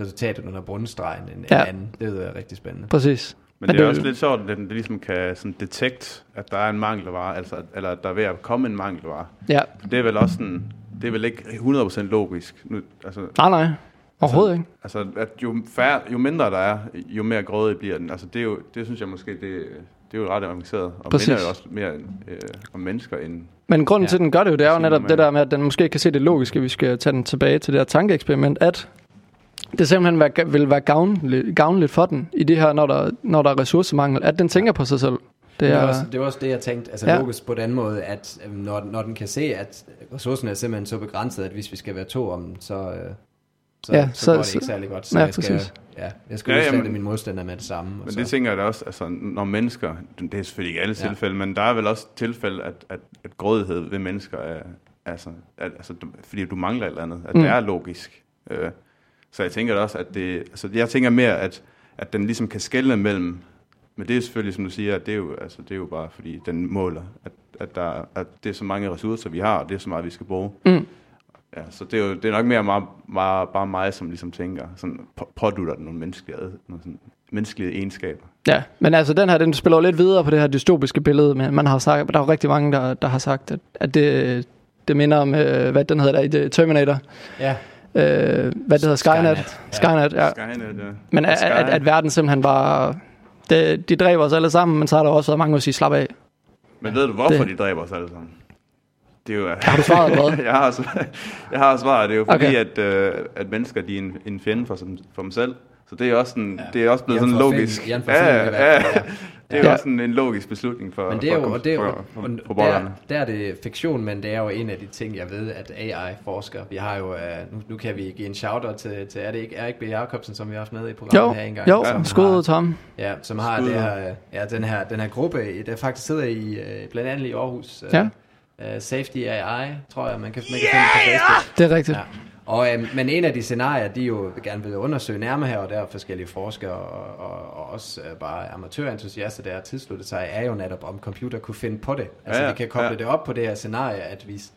resultatet under bundstregen en, Ja. en anden. Det er rigtig spændende. Præcis. Men, Men det er det- også lidt sjovt, at den det ligesom kan sådan detect, at der er en mangelvare, altså, eller at der er ved at komme en mangelvare. Ja. Det er vel også sådan, det er vel ikke 100% logisk. Nu, altså, Nej, nej. Overhovedet ikke. altså at jo, færre, jo mindre der er, jo mere grådig bliver den. Altså, det, er jo, det synes jeg måske, det, det er jo ret avanceret. Og Præcis. minder jo også mere øh, om mennesker end... Men grunden ja. Til, at den gør det jo, det er jo netop det der med, at den måske kan se det logiske, vi skal tage den tilbage til det her tankeeksperiment, at det simpelthen vil være gavnligt, gavnligt for den i det her, når der, når der er ressourcemangel, at den tænker på sig selv. Det Det er, er, også, det var også det, jeg tænkte, altså Ja. logisk på den måde, at øh, når, når den kan se, at ressourcerne er simpelthen så begrænset, at hvis vi skal være to om, så, øh, så, Ja, så, så- så, går det ikke særlig godt. Så ja, jeg skal, præcis. ja, jeg skal Ja, jamen- min modstander med det samme. og Men så, det tænker jeg da også, altså når mennesker, det er selvfølgelig ikke alle Ja. tilfælde, men der er vel også tilfælde, at, at, at grådighed ved mennesker er, altså, at, altså du- fordi du mangler et eller andet, at Mm. mm. det er logisk. Øh, så jeg tænker da også, at det, altså jeg tænker mere, at, at den ligesom kan skelne mellem, men det er selvfølgelig, som du siger, at det er jo, altså, det er jo bare fordi, den måler, at, at, der, at det er så mange ressourcer, vi har, og det er så meget, vi skal bruge. Mm. Ja, så det er jo det er nok mere meget, meget, bare mig, som ligesom tænker, sådan på- pådutter den nogle menneskelige, nogle sådan menneskelige egenskaber. Ja, men altså den her, den spiller jo lidt videre på det her dystopiske billede, men man har sagt, der er jo rigtig mange, der, der har sagt, at, at det, det minder om, øh, hvad den hedder der i det- Terminator, ja, øh, hvad det hedder, Skynet. Skynet, ja. Skynet, ja. Skynet, ja. Men at, at, at verden simpelthen bare, det, de dræber os alle sammen, men så har der også været mange, der siger, slap af. Men ved du, hvorfor Det- de dræber os alle sammen? Det er jo, Har du svaret, eller hvad? jeg, har, svar- jeg har svaret. Det er jo fordi, Okay. at, øh, at mennesker de er en, en fjende for, som, for dem selv. Så det er også, sådan, Ja. det er også blevet sådan logisk. Ja, ja. Ja. Det er Ja. jo også sådan en logisk beslutning for, Men det er for, jo, og det er jo, for, for, for der, der er det fiktion, men det er jo en af de ting, jeg ved, at AI forsker. Vi har jo, uh, nu, nu kan vi give en shout-out til, til er det ikke Erik B. Jacobsen, som vi har haft med i programmet Jo, her engang? jo, som skud ham. Ja, som har det her, øh, ja, den, her, den her gruppe, der faktisk sidder i, øh, blandt andet i Aarhus. øh, Ja. øh, Safety AI, tror jeg, man kan, man kan finde på Facebook. Det er rigtigt. Ja. Og, øhm, men en af de scenarier, de jo gerne vil undersøge nærmere her, og der er forskellige forskere og, og, og også øh, bare amatørentusiaster, der har tilsluttet sig, er jo netop, om computer kunne finde på det. Altså Ja, ja, vi kan koble ja. det op på det her scenarie, at hvis,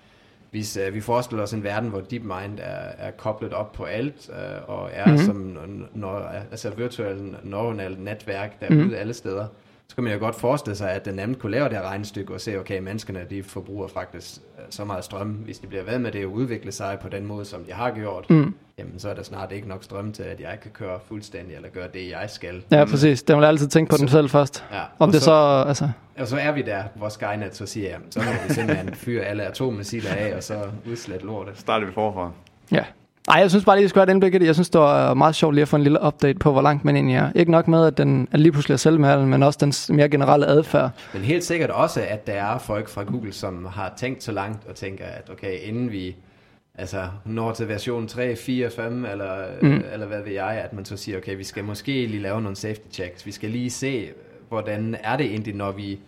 hvis øh, vi forestiller os en verden, hvor DeepMind er, er koblet op på alt, øh, og er Mhm. mm-hmm. som når, altså virtuelt neuronalt netværk derude Mhm. mm-hmm. alle steder, så kan man jo godt forestille sig, at den nemt kunne lave det her regnestykke og se, okay, menneskene de forbruger faktisk øh, så meget strøm, hvis de bliver ved med det og udvikle sig på den måde, som de har gjort, Mm. jamen så er der snart ikke nok strøm til, at jeg kan køre fuldstændig, eller gøre det, jeg skal. Ja, præcis. Den vil altid tænke på den selv først. Ja, Om og det så, altså... Og så er vi der, hvor Skynet så siger, jamen, så må vi simpelthen fyre alle atommissiler af, og så udslætte lortet. starter vi forfra. Ja. Ej, jeg synes bare lige, at skulle have et indblik i det. Jeg synes, det var meget sjovt lige at få en lille update på, hvor langt man egentlig er. Ikke nok med, at den er lige pludselig er selvmærende, men også den mere generelle adfærd. Men helt sikkert også, at der er folk fra Google, som har tænkt så langt og tænker, at okay, inden vi altså, når til version 3, 4, 5, eller, Mm. eller hvad ved jeg, at man så siger, okay, vi skal måske lige lave nogle safety checks. Vi skal lige se, hvordan er det egentlig, når vi,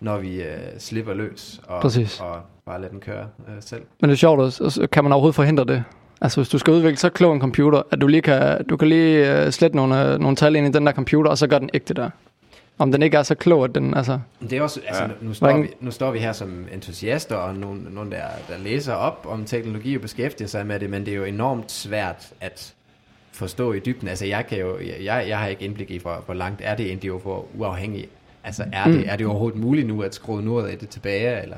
når vi uh, slipper løs og, Præcis. og bare lade den køre uh, selv. Men det er sjovt, også, og så kan man overhovedet forhindre det? Altså, hvis du skal udvikle så klog en computer, at du lige kan, du kan lige uh, slette nogle, uh, nogle tal ind i den der computer, og så gør den ægte der. Om den ikke er så klog, at den, altså... Det er også, altså, Ja. nu, står Hvordan- vi, nu står vi her som entusiaster, og nogen, nogen der, der læser op om teknologi og beskæftiger sig med det, men det er jo enormt svært at forstå i dybden. Altså, jeg, kan jo, jeg, jeg har ikke indblik i, hvor, hvor langt er det egentlig, hvor uafhængigt. Altså, er, Mm. det, er det overhovedet muligt nu at skrue noget af det tilbage, eller?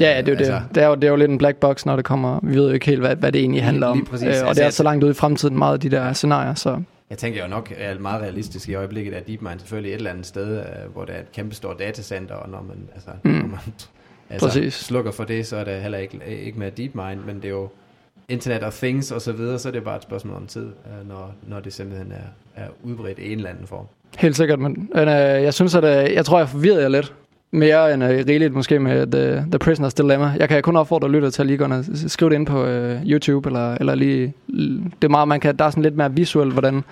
Ja, ja, det er jo altså, det. Det er jo, det er jo lidt en black box, når det kommer... Vi ved jo ikke helt, hvad, hvad det egentlig handler om. præcis. Øh, og Altså, det er så langt ude i fremtiden, meget af de der scenarier, så... Jeg tænker jo nok er meget realistisk i øjeblikket, at DeepMind selvfølgelig et eller andet sted, øh, hvor der er et kæmpe stort datacenter, og når man, altså, Mm. når man altså, Præcis. slukker for det, så er det heller ikke, ikke mere DeepMind, men det er jo Internet of Things og så videre, så er det bare et spørgsmål om tid, øh, når, når det simpelthen er, er udbredt i en eller anden form. Helt sikkert, men øh, jeg synes, at øh, jeg tror, jeg forvirrede jer lidt. Mere end øh, rigeligt måske med The, The Prisoner's Dilemma. Jeg kan kun opfordre lytter til at lige gå og skrive det ind på øh, YouTube, eller, eller lige... Det er meget, man kan, der er sådan lidt mere visuelt, hvordan,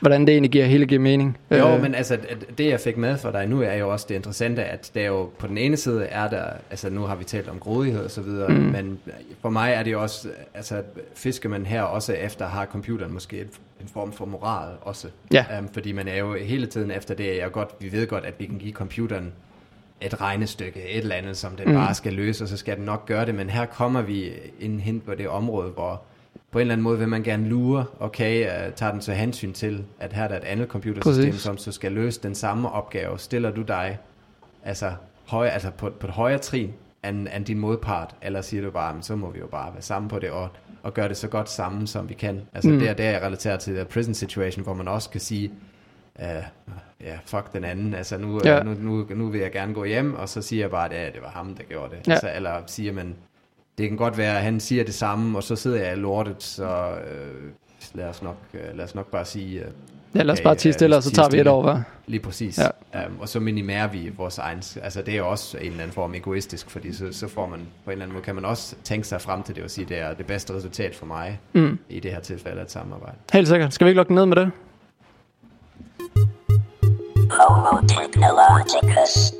hvordan det egentlig giver, hele giver mening. Jo, Øh, men altså, det jeg fik med for dig nu, er jo også det interessante, at der jo på den ene side er der, altså nu har vi talt om grådighed og så videre, Mm. men for mig er det jo også, altså fisker man her også efter, har computeren måske en, en form for moral også. Ja. Um, fordi man er jo hele tiden efter det, jeg godt, vi ved godt, at vi kan give computeren et regnestykke, et eller andet, som den Mm. bare skal løse, og så skal den nok gøre det, men her kommer vi ind hen på det område, hvor på en eller anden måde vil man gerne lure, okay, uh, tager den så hensyn til, at her er der et andet computersystem, Præcis. som så skal løse den samme opgave. Stiller du dig altså, højere, altså på, på et højere trin end, end din modpart, eller siger du bare, "Men så må vi jo bare være sammen på det, og, og gøre det så godt sammen, som vi kan. Altså Mm. det er det, jeg relaterer til the prison situation, hvor man også kan sige, uh, ja, fuck den anden, altså nu, Ja. ja. nu, nu, nu vil jeg gerne gå hjem, og så siger jeg bare, at ja, det var ham, der gjorde det. Ja. Altså, eller siger man, det kan godt være, at han siger det samme, og så sidder jeg i lortet, så øh, lad, os nok, øh, lad os nok bare sige, øh, Ja, lad os bare øh, stille, og så tager vi et år, hva'? Lige præcis. Ja. Um, og så minimerer vi vores egen... Altså, det er også en eller anden form egoistisk, fordi så, så får man på en eller anden måde, kan man også tænke sig frem til det og sige, det er det bedste resultat for mig Mm. i det her tilfælde af et samarbejde. Helt sikkert. Skal vi ikke lukke ned med det? Homo technologicus.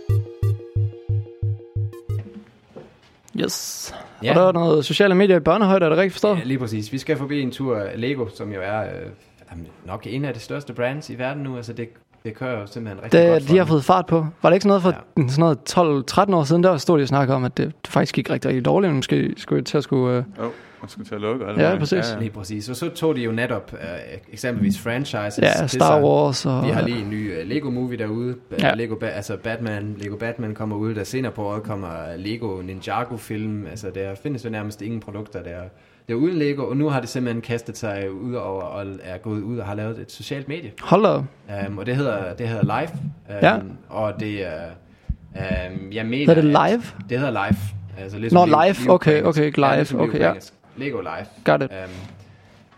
Yes. Ja. Og der er noget sociale medier i børnehøjde, er det rigtigt forstået? Ja, lige præcis. Vi skal forbi en tur af Lego, som jo er øh, nok en af de største brands i verden nu. Altså, det, det kører jo simpelthen rigtig godt Det, for de har fået fart på. Var det ikke sådan noget for ja. sådan noget 12-13 år siden, der stod de og snakkede om, at det, faktisk gik rigtig, rigtig dårligt, men måske skulle til at skulle... Øh, Jo, man skal til at lukke. alle Ja, vejen. præcis. Lige præcis. Og så tog de jo netop øh, eksempelvis franchises. ja, Star. Wars og... Vi har lige en ny uh, Lego-movie derude. Ja. Ja. Lego, ba- altså Batman, Lego Batman kommer ud, der senere på året kommer Lego Ninjago-film. Altså der findes jo nærmest ingen produkter der. Det er uden Lego, og nu har det simpelthen kastet sig ud over og er gået ud og har lavet et socialt medie. Hold da. Um, og det hedder, det hedder Live. Um, Ja. Og det er... Um, jeg mener, Hedder det at- live? Det hedder Live. Altså, Nå, liv- live. Okay, okay, live. ligesom liv Okay, ja. Lego Live. Got it. Um,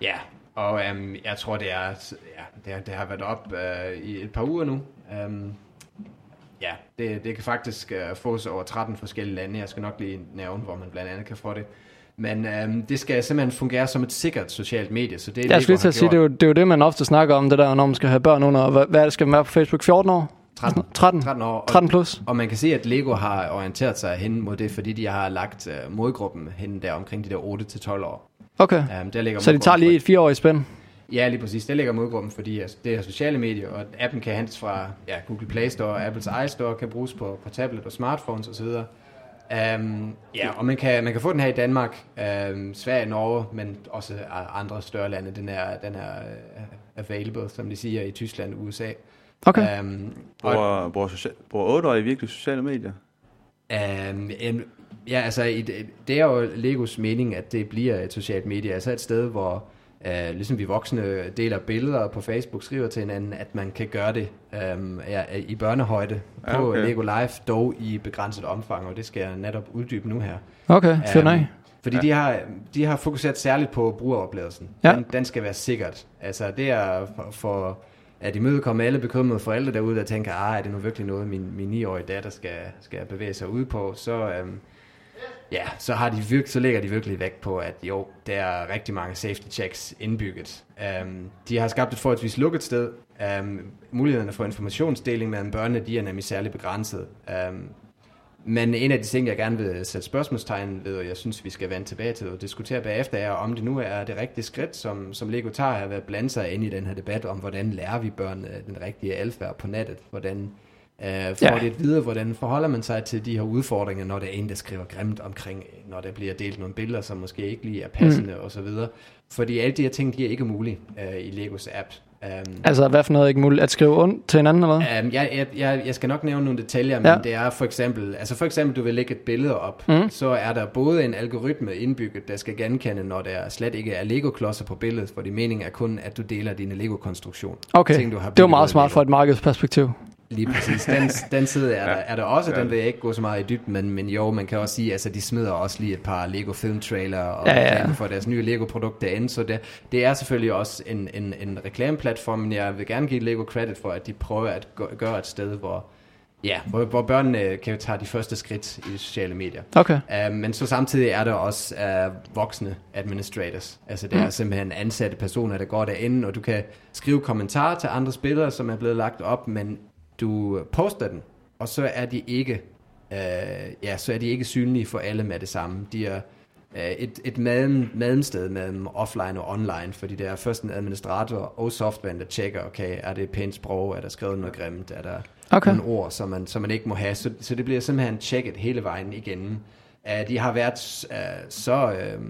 ja, og um, jeg tror, det er, ja, det, det har været op uh, i et par uger nu. Um, ja, det, det kan faktisk uh, fås over 13 forskellige lande. Jeg skal nok lige nævne, hvor man blandt andet kan få det. Men um, det skal simpelthen fungere som et sikkert socialt medie, så det er Jeg skulle lige til at sige, det er, jo, det er jo det, man ofte snakker om, det der, når man skal have børn under... Hvad, hvad det, skal man være på Facebook? 14 år? 13, 13? 13 år. Og, 13 plus? og man kan se, at Lego har orienteret sig hen mod det, fordi de har lagt uh, modgruppen hen der omkring de der 8-12 år. Okay. Um, der ligger Så de tager lige et fireårigt spænd? Ja, lige præcis. Det ligger modgruppen, fordi altså, det er sociale medier, og appen kan hentes fra ja, Google Play Store, og Apples iStore kan bruges på, på tablet og smartphones osv. Um, ja, og man kan, man kan få den her i Danmark, um, Sverige, Norge, men også andre større lande. Den er, den er uh, available, som de siger, i Tyskland og USA. Okay. Um, og, Bruger, bruger, social, bruger 8-årige virkelig sociale medier? Um, en, ja, altså i det, er jo Legos mening, at det bliver et socialt medie, altså et sted, hvor uh, ligesom vi voksne deler billeder på Facebook, skriver til hinanden, at man kan gøre det um, ja, i børnehøjde Ja, på okay. Lego Live, dog i begrænset omfang, og det skal jeg netop uddybe nu her. Okay, fyr Øhm, af. Fordi ja. de, har, de har fokuseret særligt på brugeroplevelsen. Ja. Den, den skal være sikkert. Altså det er for, for at imødekomme alle bekymrede forældre derude, der tænker, ah, er det nu virkelig noget, min, min 9-årige datter skal, skal bevæge sig ud på, så, øhm, ja, så, har de virk, så lægger de virkelig vægt på, at jo, der er rigtig mange safety checks indbygget. Øhm, de har skabt et forholdsvis lukket sted. Øhm, mulighederne for informationsdeling mellem børnene, de er nemlig særlig begrænset. Øhm, men en af de ting, jeg gerne vil sætte spørgsmålstegn ved, og jeg synes, vi skal vende tilbage til og diskutere bagefter, er, om det nu er det rigtige skridt, som, som Lego tager at at blande sig ind i den her debat om, hvordan lærer vi børn den rigtige adfærd på nettet? Hvordan øh, får Ja. ja. de et videre, hvordan forholder man sig til de her udfordringer, når der er en, der skriver grimt omkring, når der bliver delt nogle billeder, som måske ikke lige er passende mm. osv. Fordi alle de her ting, de er ikke mulige øh, i Legos app. Um, Altså, hvad for noget ikke muligt? At skrive ondt til hinanden, eller hvad? Um, jeg, jeg, jeg, jeg skal nok nævne nogle detaljer, men Ja. det er for eksempel, altså for eksempel, du vil lægge et billede op, mm. så er der både en algoritme indbygget, der skal genkende, når der slet ikke er Lego-klodser på billedet, for det meningen er kun, at du deler dine Lego-konstruktion. Okay, ting, du har det var meget smart fra et markedsperspektiv. Lige præcis. Den, den side er, der, Ja. er der også, Ja. den vil jeg ikke gå så meget i dybden, men, men jo, man kan også sige, altså de smider også lige et par Lego filmtrailer og Ja, ja, for deres nye Lego-produkt derinde, så det, det er selvfølgelig også en, en, en reklameplatform, men jeg vil gerne give Lego credit for, at de prøver at gø- gøre et sted, hvor, ja, hvor, hvor børnene kan tage de første skridt i sociale medier. Okay. Uh, men så samtidig er der også uh, voksne administrators. Altså det er Mm. simpelthen ansatte personer, der går derinde, og du kan skrive kommentarer til andre spillere, som er blevet lagt op, men du poster den, og så er de ikke, uh, ja, så er de ikke synlige for alle med det samme. De er uh, et, et mellem, mellemsted mellem offline og online, fordi det er først en administrator og software, der tjekker, okay, er det et pænt sprog, er der skrevet noget grimt, er der Okay. nogle ord, som man, som man ikke må have. Så, så det bliver simpelthen tjekket hele vejen igennem. Uh, de har været uh, så, uh,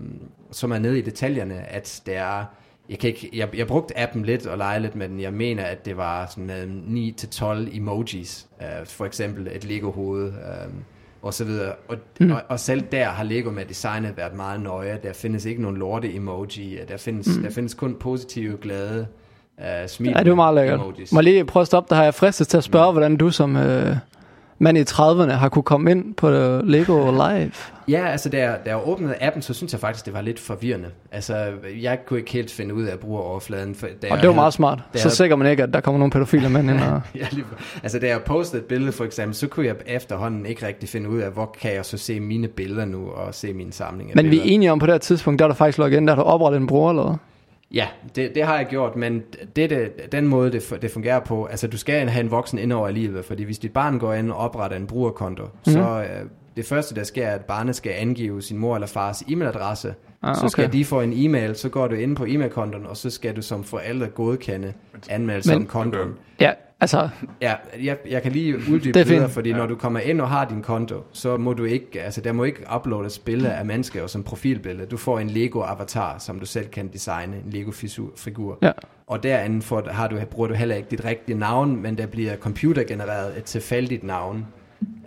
så man nede i detaljerne, at det er, jeg, kan ikke, jeg, jeg brugte appen lidt og lege lidt med den. Jeg mener, at det var sådan mellem 9-12 emojis. Uh, for eksempel et Lego-hoved um, og så videre. Og, mm. og, og selv der har Lego med designet været meget nøje. Der findes ikke nogen lorte emoji. Der findes, mm. der findes kun positive, glade, uh, smil. Ja, det var meget lækkert. emojis. Må lige prøve at stoppe dig her. Jeg er fristet til at spørge, hvordan du som, øh, mand i 30'erne har kunne komme ind på Lego Live. Ja, altså da jeg, da jeg åbnede appen, så synes jeg faktisk, det var lidt forvirrende. Altså, jeg kunne ikke helt finde ud af brugeroverfladen. For, da Og det var havde- meget smart. da Så jeg- sikrer man ikke, at der kommer nogle pædofile mænd ind. Og... Ja, lige, altså da jeg postede et billede for eksempel, så kunne jeg efterhånden ikke rigtig finde ud af, hvor kan jeg så se mine billeder nu, og se min samling af Men vi billeder. er enige om på det her tidspunkt, der er der faktisk logget ind, der har du oprettet en bruger eller? Ja, det, det har jeg gjort, men det, det, den måde, det, det fungerer på, altså du skal have en voksen ind over alligevel, fordi hvis dit barn går ind og opretter en brugerkonto, mm-hmm. så øh, det første, der sker, er, at barnet skal angive sin mor eller fars e-mailadresse. Ah, Så skal okay. de få en e-mail, så går du ind på e-mailkontoen, og så skal du som forælder godkende anmeldelse Men- om kontoen. Ja, altså, Ja, jeg, jeg kan lige uddybe Det er videre, fordi når du kommer ind og har din konto, så må du ikke, altså der må ikke uploades billeder af mennesker som profilbillede. Du får en Lego avatar, som du selv kan designe, en Lego figur. ja. Og derinde får, har du, bruger du heller ikke dit rigtige navn, men der bliver computergenereret et tilfældigt navn,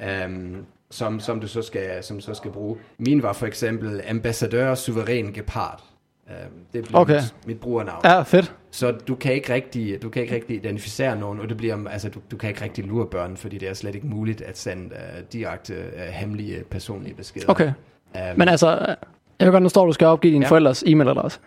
øhm, som, som du så skal, som så skal bruge. Min var for eksempel ambassadør suveræn gepard. Øhm, det bliver Okay. mit, mit brugernavn. Ja, fedt. Så du kan ikke rigtig, du kan ikke rigtig identificere nogen, og det bliver, altså, du, du kan ikke rigtig lure børn, fordi det er slet ikke muligt at sende uh, direkte uh, hemmelige personlige beskeder. Okay. Um, Men altså, jeg ved godt, nu står, du skal opgive din Ja. forældres e-mailadresse.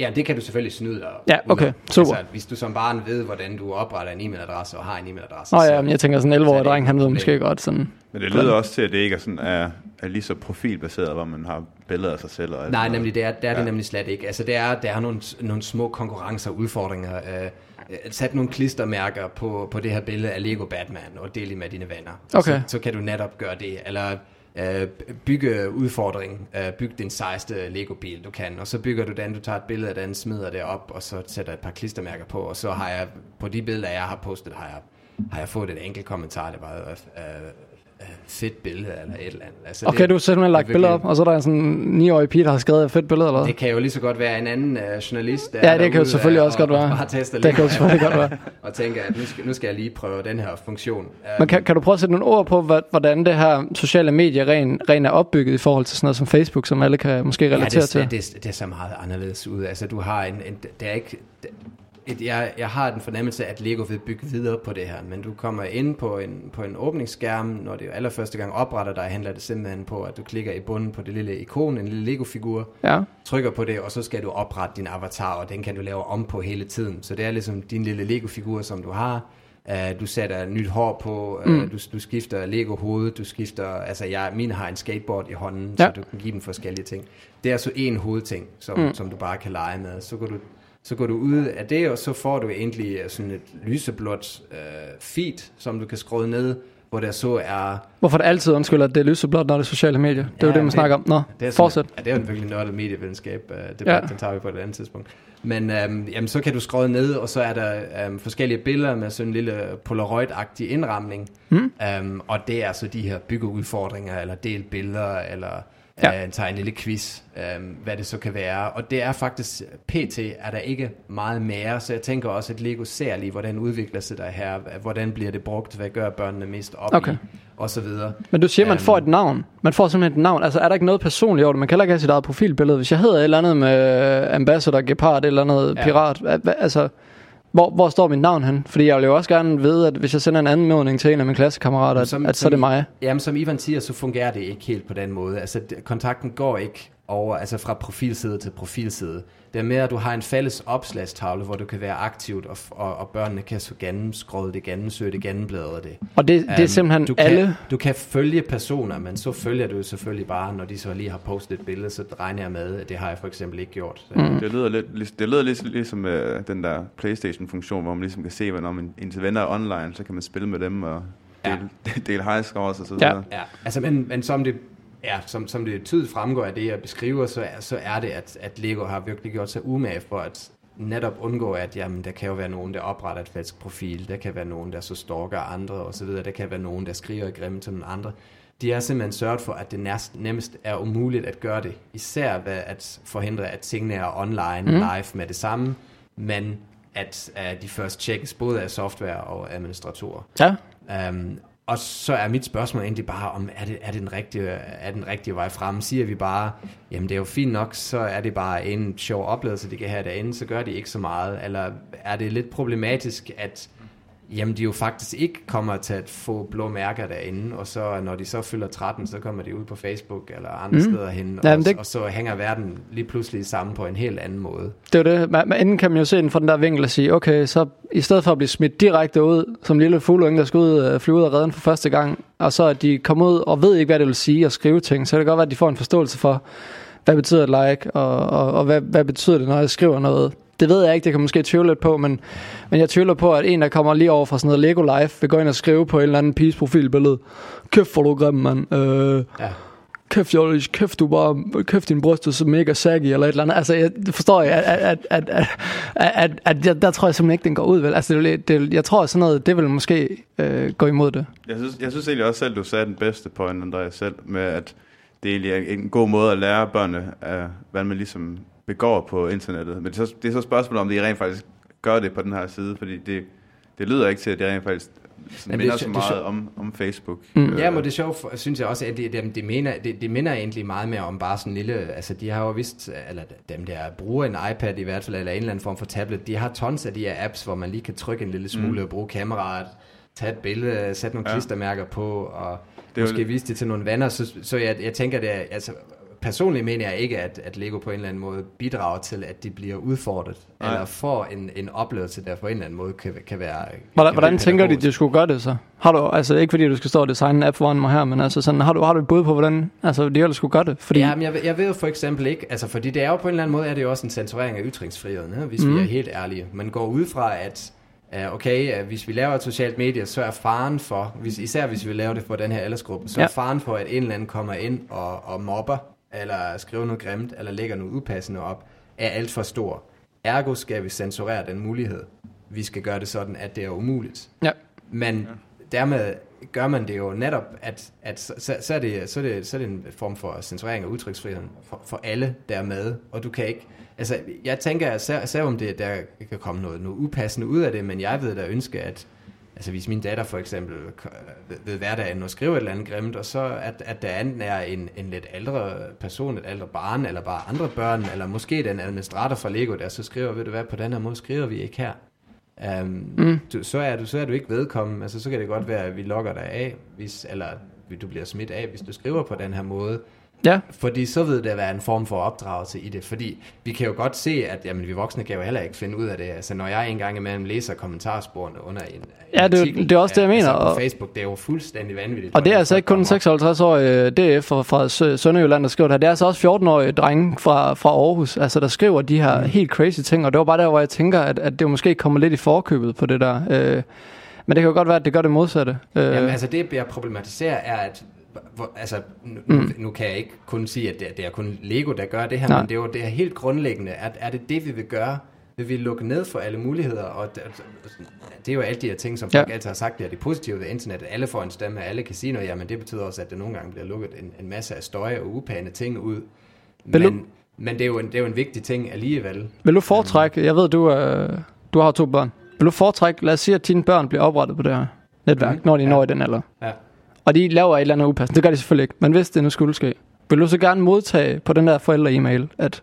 ja, det kan du selvfølgelig snyde dig. Ja, okay, af. super. Altså, hvis du som barn ved, hvordan du opretter en e-mailadresse og har en e-mailadresse. Nå ja, men jeg tænker sådan en så er 11-årig det dreng, han ved måske godt sådan... Men det lyder også til, at det ikke er, sådan, er, er lige så profilbaseret, hvor man har billeder af sig selv. Og alt Nej, nemlig det er, det er ja. Det nemlig slet ikke. Altså det er, der er nogle, nogle små konkurrencer og udfordringer. Øh, øh, sat nogle klistermærker på, på det her billede af Lego Batman og del det med dine venner. Okay. Så, så kan du netop gøre det. Eller øh, bygge udfordring. Øh, byg din sejeste Lego-bil, du kan. Og så bygger du den, du tager et billede af den, smider det op, og så sætter et par klistermærker på. Og så har jeg, på de billeder, jeg har postet, har jeg, har jeg fået et enkelt kommentar, det var øh, fedt billede eller et eller andet. Altså, Okay, det- du har simpelthen det lagt billeder op, og så er der en sådan 9-årig pige, der har skrevet et fedt billede, eller det kan jo lige så godt være en anden uh, journalist, der Ja, det kan jo selvfølgelig øh, også godt og, være. Og har testet Det kan jo selvfølgelig godt være. og tænker, at nu skal, nu skal jeg lige prøve den her funktion. Men kan, kan du prøve at sætte nogle ord på, hvordan det her sociale medier rent ren er opbygget i forhold til sådan noget som Facebook, som alle kan måske ja, relatere det, til? det, det, det er så meget anderledes ud. Altså, du har en, en det er ikke, det, et, jeg, jeg har den fornemmelse, at Lego vil bygge videre på det her, men du kommer ind på en, på en åbningsskærm, når det er allerførste gang opretter dig, handler det simpelthen på, at du klikker i bunden på det lille ikon, en lille Lego-figur, Ja, trykker på det, og så skal du oprette din avatar, og den kan du lave om på hele tiden. Så det er ligesom din lille Lego-figur, som du har. Uh, du sætter nyt hår på, uh, mm. du, du skifter Lego-hoved, du skifter, altså jeg, min har en skateboard i hånden, ja. Så du kan give den forskellige ting. Det er så en hovedting, som, mm. som du bare kan lege med. Så går du så går du ud af det, og så får du egentlig sådan et lyseblåt uh, feed, som du kan skrue ned, hvor der så er hvorfor det altid undskylder, at det er lyseblåt, når det er sociale medier? Det er Ja, jo det, man det- snakker om. Nå, Det er fortsæt. Sådan, ja, det er jo en virkelig nørdet medievidenskab. Uh, det Ja. den tager vi på et andet tidspunkt. Men um, jamen, så kan du scrolle ned, og så er der um, forskellige billeder med sådan en lille Polaroid-agtig indramning. Mm. Um, og det er så de her byggeudfordringer, eller del billeder, eller Ja. uh, tager en lille quiz, um, hvad det så kan være. Og det er faktisk, pt. er der ikke meget mere, så jeg tænker også, at Lego ser lige, hvordan udvikler sig der her, hvordan bliver det brugt, hvad gør børnene mest op Okay. i, og så videre. Men du siger, at man Øhm. får et navn. Man får simpelthen et navn. Altså, er der ikke noget personligt over det? Man kan heller ikke have sit eget profilbillede. Hvis jeg hedder et eller andet med Ambassador, Gepard, et eller andet Ja. pirat, altså, hvor, hvor står mit navn hen? Fordi jeg vil jo også gerne vide, at hvis jeg sender en anmodning til en af mine klassekammerater, at, Som- at så som er det mig. Jamen, som Ivan siger, så fungerer det ikke helt på den måde. Altså, kontakten går ikke over, altså fra profilside til profilside. Det er mere, at du har en fælles opslagstavle, hvor du kan være aktivt, og, og, og børnene kan så gennemskrøde det, gennemsøge det, genbladre det. Og det, det er Øhm, simpelthen du kan, alle... Du kan følge personer, men så følger du selvfølgelig bare, når de så lige har postet et billede, så regner jeg med, at det har jeg for eksempel ikke gjort. Mm. Det lyder lidt, det lyder lidt ligesom øh, den der Playstation-funktion, hvor man ligesom kan se, hvornår man, ens venner er online, så kan man spille med dem og Ja. dele, dele high scores og så Ja. videre. Ja, altså, men, men som det Ja, som, som det tydeligt fremgår af det, jeg beskriver, så er, så er det, at, at Lego har virkelig gjort sig umage for at netop undgå, at jamen, der kan jo være nogen, der opretter et falsk profil, der kan være nogen, der så stalker andre osv., der kan være nogen, der skriver grimme til nogle andre. De har simpelthen sørget for, at det næst, nemmest er umuligt at gøre det. Især ved at forhindre, at tingene er online, mm. live med det samme, men at uh, de først tjekkes både af software og administratorer. Ja, Um, og så er mit spørgsmål egentlig bare, om er det, er det den rigtige, er den rigtige vej frem? Siger vi bare, jamen det er jo fint nok, så er det bare en sjov oplevelse, de kan have derinde, så gør de ikke så meget. Eller er det lidt problematisk, at Jamen, de jo faktisk ikke kommer til at få blå mærker derinde, og så når de så fylder 13, så kommer de ud på Facebook eller andre mm. steder hen, og, men det- og så hænger verden lige pludselig sammen på en helt anden måde. Det er det. Man, man, enten kan man jo se den fra den der vinkel og sige, okay, så i stedet for at blive smidt direkte ud, som lille fugleunge, der skal ud, øh, flyve ud af redden for første gang, og så at de kommer ud og ved ikke, hvad det vil sige at skrive ting, så kan det godt være, at de får en forståelse for, hvad betyder et like, og, og, og hvad, hvad betyder det, når jeg skriver noget. Det ved jeg ikke, det kan måske tvivle lidt på, men, men jeg tvivler på, at en, der kommer lige over fra sådan noget Lego Life, vil gå ind og skrive på en eller anden piges profilbillede. Kæft, hvor er du grim, mand. Øh, Ja. kæft, Jolis, kæft, du bare, kæft, din bryst er så mega saggy, eller et eller andet. Altså, jeg det forstår jeg, at, at, at, at, at, at, at jeg, der tror jeg simpelthen ikke, den går ud, vel? Altså, det, det, jeg tror, at sådan noget, det vil måske øh, gå imod det. Jeg synes, jeg synes egentlig også selv, du sagde den bedste point, Andreas, selv, med at det egentlig er en god måde at lære børnene, af, hvordan man ligesom begår på internettet. Men det er, så, det er så spørgsmålet, om de rent faktisk gør det på den her side, fordi det, det lyder ikke til, at det rent faktisk sådan det er minder så det er meget sj- om, om Facebook. Mm. Ja, men det er sjovt, synes jeg også, at det, det, det, mener, det, det minder egentlig meget mere om bare sådan en lille, altså de har jo vist, eller dem der bruger en iPad i hvert fald, eller en eller anden form for tablet, de har tons af de her apps, hvor man lige kan trykke en lille smule og bruge kameraet, tage et billede, sætte nogle Ja. klistermærker på, og Det jo måske det- vise det til nogle venner, så, så jeg, jeg tænker, det er, altså personligt mener jeg ikke, at, at Lego på en eller anden måde bidrager til, at de bliver udfordret, Nej. eller får en, en oplevelse, der på en eller anden måde kan, kan være Hvordan, kan hvordan tænker de, de skulle gøre det så? Har du, altså ikke fordi du skal stå og designe en app foran mig her, men altså sådan, har du, har du et bud på, hvordan altså, de ellers skulle gøre det? Fordi, Ja, men jeg, ved- jeg ved for eksempel ikke, altså fordi det er jo på en eller anden måde, er det jo også en censurering af ytringsfriheden, ikke? hvis mm. Mhm. vi er helt ærlige. Man går ud fra, at okay, hvis vi laver et socialt medie, så er faren for, hvis, især hvis vi laver det for den her aldersgruppe, så Ja. er faren for, at en eller anden kommer ind og, og mobber, eller skriver noget grimt, eller lægger noget upassende op, er alt for stor. Ergo skal vi censurere den mulighed. Vi skal gøre det sådan, at det er umuligt. Ja. Men dermed gør man det jo netop, at, at så, så, er det, så, er det, så er det en form for censurering af udtryksfriheden for, for alle, der er med. Og du kan ikke... Altså, jeg tænker, at selv, selv om det, der kan komme noget, noget upassende ud af det, men jeg ved da ønske, at Altså hvis min datter for eksempel ved, ved hverdagen og skriver et eller andet grimt, og så at, at der enten er en, en lidt ældre person, et ældre barn, eller bare andre børn, eller måske den administrator fra Lego, der så skriver, ved du hvad, på den her måde skriver vi ikke her. Um, mm. du, så, er du, så er du ikke vedkommen, altså så kan det godt være, at vi logger dig af, hvis, eller du bliver smidt af, hvis du skriver på den her måde. Ja, Fordi så vil det være en form for opdragelse i det. Fordi vi kan jo godt se, at jamen, vi voksne kan jo heller ikke finde ud af det. Altså når jeg engang imellem læser kommentarsporene under en, Ja, det artikel, det er også det, jeg altså mener, på og- Facebook, det er jo fuldstændig vanvittigt. og det er altså ikke kun en kommer op. 56-årig DF fra, fra Sø- Sønderjylland, der skriver det her. Det er altså også 14-årige drenge fra, fra Aarhus, altså, der skriver de her mm. helt crazy ting. Og det var bare der, hvor jeg tænker, at, at det måske kommer lidt i forkøbet på det der. Øh, men det kan jo godt være, at det gør det modsatte. Øh, Jamen altså det, jeg problematiserer, er, at hvor, altså, nu, mm. nu kan jeg ikke kun sige, at det, det er kun Lego, der gør det her, Nej. men det er jo det er helt grundlæggende, at er det det, vi vil gøre? Vil vi lukke ned for alle muligheder? Og det, det er jo alle de her ting, som folk Ja. altid har sagt, det er det positive ved internettet. Alle får en stemme, alle kan sige noget, jamen det betyder også, at der nogle gange bliver lukket en, en masse af støj og upæne ting ud. Vil du- Men, men det, er jo en, det er jo en vigtig ting alligevel. Vil du foretrække, jeg ved, du, øh, du har to børn. Vil du foretrække, lad os sige, at dine børn bliver oprettet på det her netværk, Mhm. når de Ja. når i den alder. Ja. Og de laver et eller andet upassende. Det gør de selvfølgelig ikke. Men hvis det nu skulle ske, vil du så gerne modtage på den der forældre-e-mail, at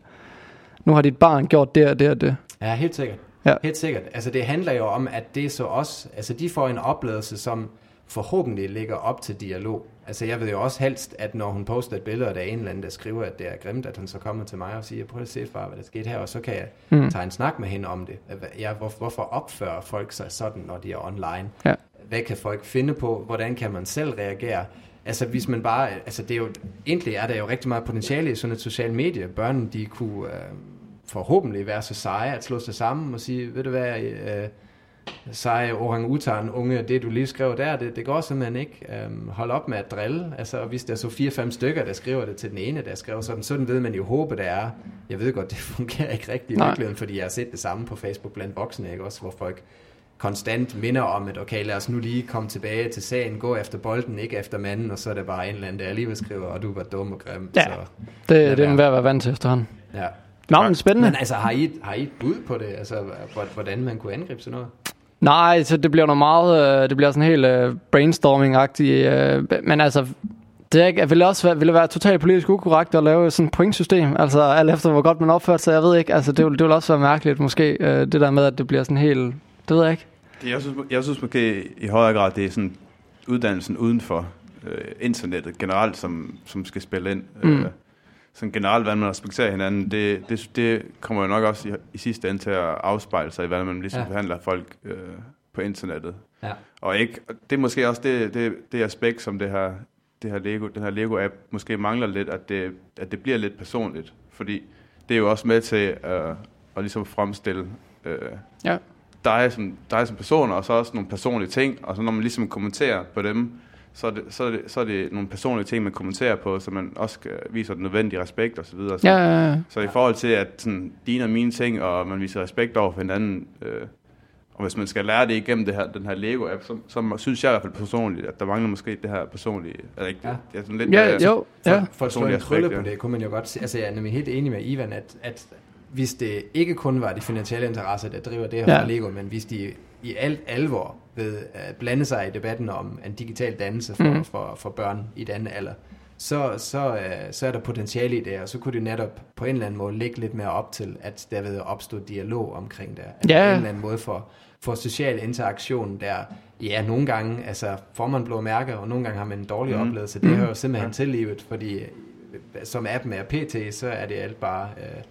nu har dit barn gjort det og det og det. Ja, helt sikkert. Ja. Helt sikkert. Altså det handler jo om, at det så også, altså de får en oplevelse, som forhåbentlig ligger op til dialog. Altså jeg ved jo også helst, at når hun poster et billede, og der er en eller anden, der skriver, at det er grimt, at han så kommer til mig og siger, prøv at se far, hvad der skete her, og så kan jeg Mm. mm. tage en snak med hende om det. Ja, hvor, hvorfor opfører folk sig sådan, når de er online? Ja. Hvad kan folk finde på? Hvordan kan man selv reagere? Altså hvis man bare, altså det er jo, egentlig er der jo rigtig meget potentiale i sådan et socialt medie. Børn, de kunne øh, forhåbentlig være så seje at slå sig sammen og sige, ved du hvad, øh, seje orang-utan unge, det du lige skrev der, det, det går simpelthen ikke. Øhm, hold op med at drille. Altså, og hvis der er så fire-fem stykker, der skriver det til den ene, der skriver sådan, sådan ved man jo håbe, det er. Jeg ved godt, det fungerer ikke rigtigt i virkeligheden, fordi jeg har set det samme på Facebook blandt voksne, ikke også, hvor folk konstant minder om, at okay, lad os nu lige komme tilbage til sagen, gå efter bolden, ikke efter manden, og så er det bare en eller anden, der alligevel skriver, og du var dum og grim. Ja. Så, Det, det er være. værd at være vant til efterhånden. ja. Nå, men spændende. Men altså, har I, har I et bud på det? Altså, hvor- hvordan man kunne angribe sådan noget? Nej, så det bliver noget meget, øh, det bliver sådan helt øh, brainstorming-agtigt. Øh, men altså, det er ikke, vil det også være, vil det være totalt politisk ukorrekt at lave sådan et pointsystem? Altså, alt efter hvor godt man opfører sig, jeg ved ikke. Altså, det vil, det vil også være mærkeligt måske, øh, det der med, at det bliver sådan helt, det ved jeg ikke. Jeg, synes, jeg synes måske i højere grad, det er sådan uddannelsen uden for øh, internettet generelt, som, som skal spille ind. Mm. Øh, sådan generelt, hvordan man respekterer hinanden, det, det, det kommer jo nok også i, i sidste ende til at afspejle sig i, hvordan man ligesom ja. behandler folk øh, på internettet. Ja. Og ikke, det er måske også det, det, det aspekt, som det her, det her Lego, den her Lego-app måske mangler lidt, at det, at det bliver lidt personligt. Fordi det er jo også med til øh, at ligesom fremstille øh, Ja. Dig, som, dig som person, og så også nogle personlige ting. Og så når man ligesom kommenterer på dem, så er det, så er det, så er det nogle personlige ting, man kommenterer på, så man også skal vise den nødvendige respekt osv. Så, videre. så, Ja, ja, ja. så i forhold til, at sådan, dine og mine ting, og man viser respekt over for hinanden, øh, og hvis man skal lære det igennem det her, den her Lego-app, så, så synes jeg i hvert fald personligt, at der mangler måske det her personlige, eller ikke, Ja. det er sådan lidt, Ja, øh, jo, For, ja. for at slå en krølle på det, kunne man jo godt sige, altså jeg er nemlig helt enig med Ivan, at, at hvis det ikke kun var de finansielle interesser, der driver det her Ja. ja. Lego, men hvis de i alt alvor ved at blande sig i debatten om en digital dannelse for, mm. for, for børn i den alder, så, så, øh, så er der potentiale i det, og så kunne det netop på en eller anden måde lægge lidt mere op til, at der vil opstå dialog omkring det. At Ja. På en eller anden måde for, for social interaktion, der ja, nogle gange altså, får man blå mærker, og nogle gange har man en dårlig mm. oplevelse. Det hører jo simpelthen til livet, fordi øh, som appen er pt, så er det alt bare øh,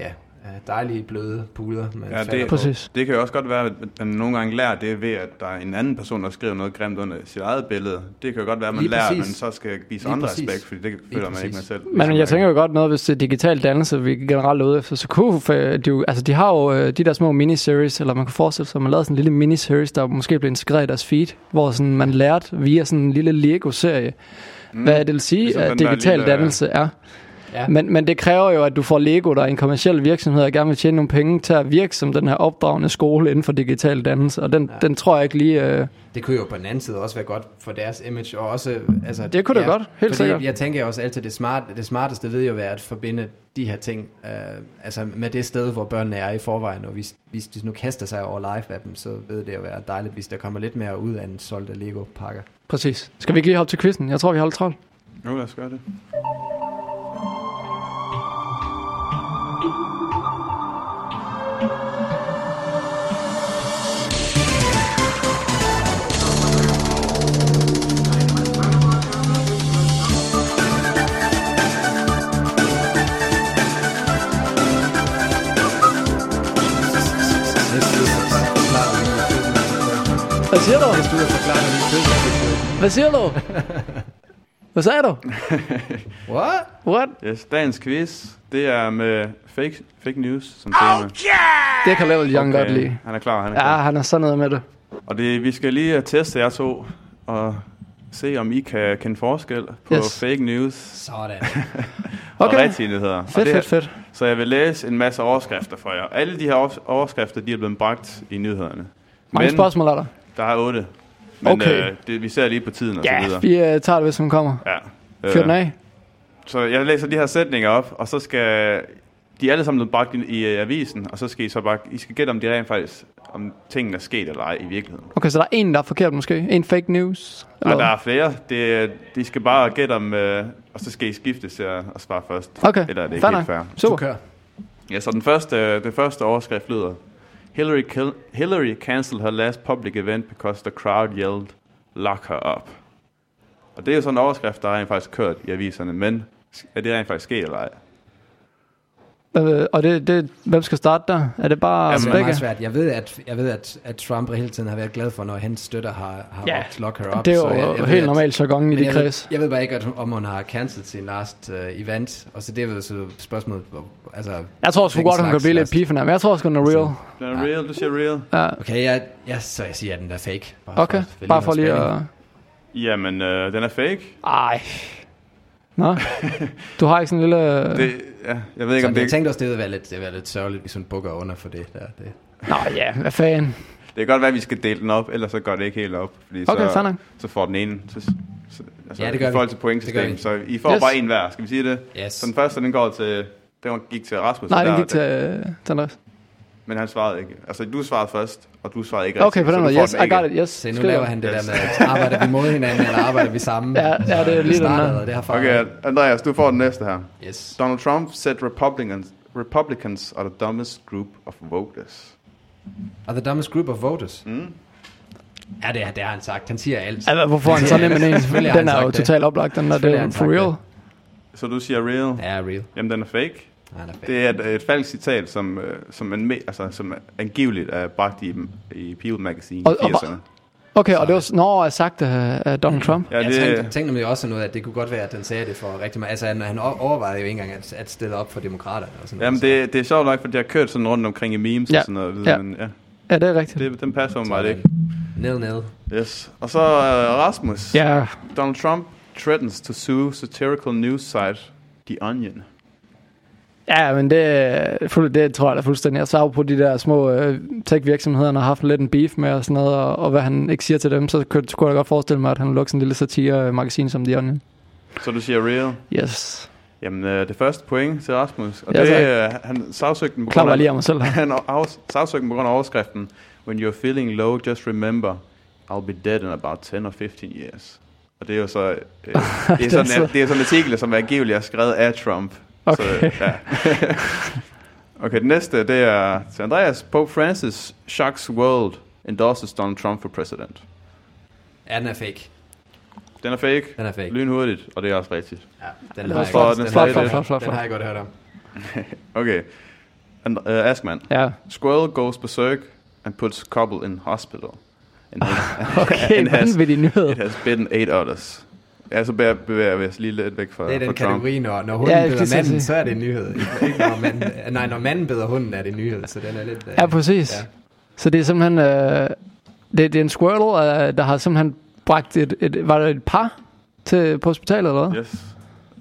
ja, øh, dejlige, bløde puder, man Ja, det- på. Præcis. Det kan jo også godt være, at man nogle gange lærer det ved, at der er en anden person, der skriver noget grimt under sit eget billede. Det kan jo godt være, at man Lige lærer, at man præcis. så skal vise Lige andre præcis. respekt, fordi det føler man ikke med præcis. selv. Men jeg tænker jo godt noget, hvis det er digital dannelse, vi generelt er ude efter, så kunne de, jo- altså de har jo øh, de der små miniseries, eller man kan forestille sig, at man lavede sådan en lille miniseries, der måske blev integreret i deres feed, hvor sådan man lærte via sådan en lille Lego-serie, mm. hvad det vil sige, Ligesom at digital lille- dannelse er. Ja. Men, men det kræver jo, at du får Lego, der er en kommersiel virksomhed, og gerne vil tjene nogle penge til at virke som den her opdragende skole inden for digital dannelse, og den, ja. Den tror jeg ikke lige... Øh, Det kunne jo på den anden side også være godt for deres image, og også, altså... Det kunne det godt, helt fordi sikkert. Jeg tænker også altid, det, smart, det smarteste ved jo være at forbinde de her ting, øh, altså med det sted, hvor børnene er i forvejen, og hvis, hvis de nu kaster sig over live-appen, så ved det jo være dejligt, hvis der kommer lidt mere ud af en solgt Lego-pakke. præcis. Skal vi ikke lige hoppe til quizzen? Jeg tror, vi holder travlt. Jo, lad os gøre det. Du? Du vil forklare mig Hvad siger du? Hvad sagde du? What? What? Yes, dagens quiz, det er med fake, fake news som tema. Det kan Level Young godt lide. Han er klar, han er Ja, klar. han er sådan noget med det. Og det, vi skal lige øh, teste jer to, og se om I kan kende forskel på Yes. fake news Sådan. og Okay. rigtige nyheder. Og Fedt, det, fedt, fedt. Så jeg vil læse en masse overskrifter for jer. Alle de her overs- overskrifter, de er blevet bragt i nyhederne. Mange Men spørgsmål er der. der er otte. Men Okay. øh, det, vi ser lige på tiden og Ja, så videre. vi uh, tager det, hvis hun kommer. Ja. Fyr den af. Så jeg læser de her sætninger op, og så skal de er alle sammen blevet bragt i, i øh, avisen, og så skal I så bare, I skal gætte, om de rent faktisk, om tingene er sket eller ej i virkeligheden. Okay, så der er en, der er forkert måske. En fake news. Nej, Eller? der er flere. Det, de skal bare gætte om, øh, og så skal I skifte til at, at svare først. Okay, Eller er det ikke fair helt fair? Du Super. kører. Ja, så den første, den første overskrift lyder, Hillary, kill, Hillary cancelled her last public event because the crowd yelled, lock her up. Og det er jo sådan en overskrift, der er rent faktisk kørt i aviserne, men er det rent faktisk sket eller ej? Øh, og det, det, hvem skal starte der? Er det bare Altså, det er meget svært. Jeg ved, at, jeg ved at, at Trump hele tiden har været glad for, når hans støtter har, har Ja, råbt lock her up. Det er så jo jeg, jeg ved, helt at- normalt jargon i Men de jeg, ved, kreds. jeg ved bare ikke, at, om hun har cancelled sin last uh, event. Og så det er jo så spørgsmålet, altså... Jeg tror sgu godt, hun kan blive lidt last. pifende, men jeg tror også, hun er real. Den er real, du siger real? Ja. Okay, jeg, jeg, så jeg siger, at den er fake. Bare Okay, for, bare for lige at... Jamen, øh, den er fake. Ej. Nå. Du har ikke sådan en lille... Det, ja, jeg ved ikke, om Så det, jeg tænkte også, det ville være lidt, det ville være lidt sørgeligt, hvis hun bukker under for det. Der. det. Nå ja, hvad fanden. det kan godt være, at vi skal dele den op, ellers så går det ikke helt op. Fordi Okay, så, nok. så får den ene... Så, så, altså, Ja, det gør I forhold til pointsystemet, så I får Yes. bare en hver. Skal vi sige det? Yes. Så den første, den går til... Den gik til Rasmus. Nej, der, den gik til, øh, til Andreas. Men han svarede ikke. Altså, du svarede først, og du svarede ikke Okay, på den så måde. Yes, I got it. Yes. Se, nu Skriver. laver han det Yes. der med, at arbejder vi mod hinanden, eller arbejder vi sammen? Ja, ja, det er lige den og det har Okay, Andreas, du får den næste her. Yes. Donald Trump said Republicans, Republicans are the dumbest group of voters. Are the dumbest group of voters? Mm. Ja, det, er- det har han sagt. Han siger alt. Altså, hvorfor han så nem en Den han er jo totalt oplagt, den der. Det er for real. det. Så du siger real? Ja, real. Jamen, den er fake. Han er. Det er et, et falsk citat, som, øh, som, en, altså, som angiveligt er bragt i, i People Magazine Og- i og- 80'erne. Okay, og det var, når jeg sagt af, af Donald Trump. Ja, Jeg det, tænkte, tænkte nemlig også noget, at det kunne godt være, at den sagde det for rigtig meget. Altså, han, han overvejede jo ikke engang at, at stille op for demokraterne. Og sådan jamen, noget, det, det er sjovt nok, fordi jeg har kørt sådan rundt omkring i memes Ja. og sådan noget. Ja. Ja. Men, ja, Ja, det er rigtigt. det, den passer så, mig så ikke. Ned, ned. Yes. Og så uh, Rasmus. Ja, Donald Trump threatens to sue satirical news site The Onion. Ja men det, er fuld- det tror jeg da fuldstændig. Jeg så på de der små øh, tech-virksomheder, har haft lidt en beef med og sådan noget, og, og hvad han ikke siger til dem, så kunne, kunne jeg godt forestille mig, at han vil lukke sådan en lille satire-magasin som The Onion. Så du siger real? Yes. Jamen, øh, det første point til Rasmus. Og Ja, det er, øh, han sagsøgte den på grund af, lige af mig selv han sagsøgte den på grund af overskriften. When you're feeling low, just remember, I'll be dead in about 10 or 15 years. Og det er jo så, øh, det, er sådan, så- det er sådan en artikel, som angiveligt er skrevet af Trump. Okay. Så, ja. okay, den næste, det er til Andreas. Pope Francis shocks world, endorses Donald Trump for president. Ja, den er fake. Den er fake, Den er fake. lynhurtigt, og det er også rigtigt. Ja, den Det har jeg flot, godt, den den har jeg flot, godt- flot, flot, Den har jeg godt hørt om. Okay. And, uh, Askman. Ja. Squirrel goes berserk and puts couple in hospital. And Okay, vanvittig nyhed. it has bitten eight others. Ja, så bevæger, bevæger vi os lige lidt væk fra, Det er den kategori, når, når hunden Ja, ja, beder manden, sige. så er det en nyhed. Ikke når manden, nej, når manden beder hunden, er det en nyhed, så den er lidt... øh, Ja, præcis. Ja. Så det er simpelthen... Øh, det, det er en squirrel, øh, der har simpelthen bragt et, et... Var det et par til, på hospitalet, eller hvad? Yes.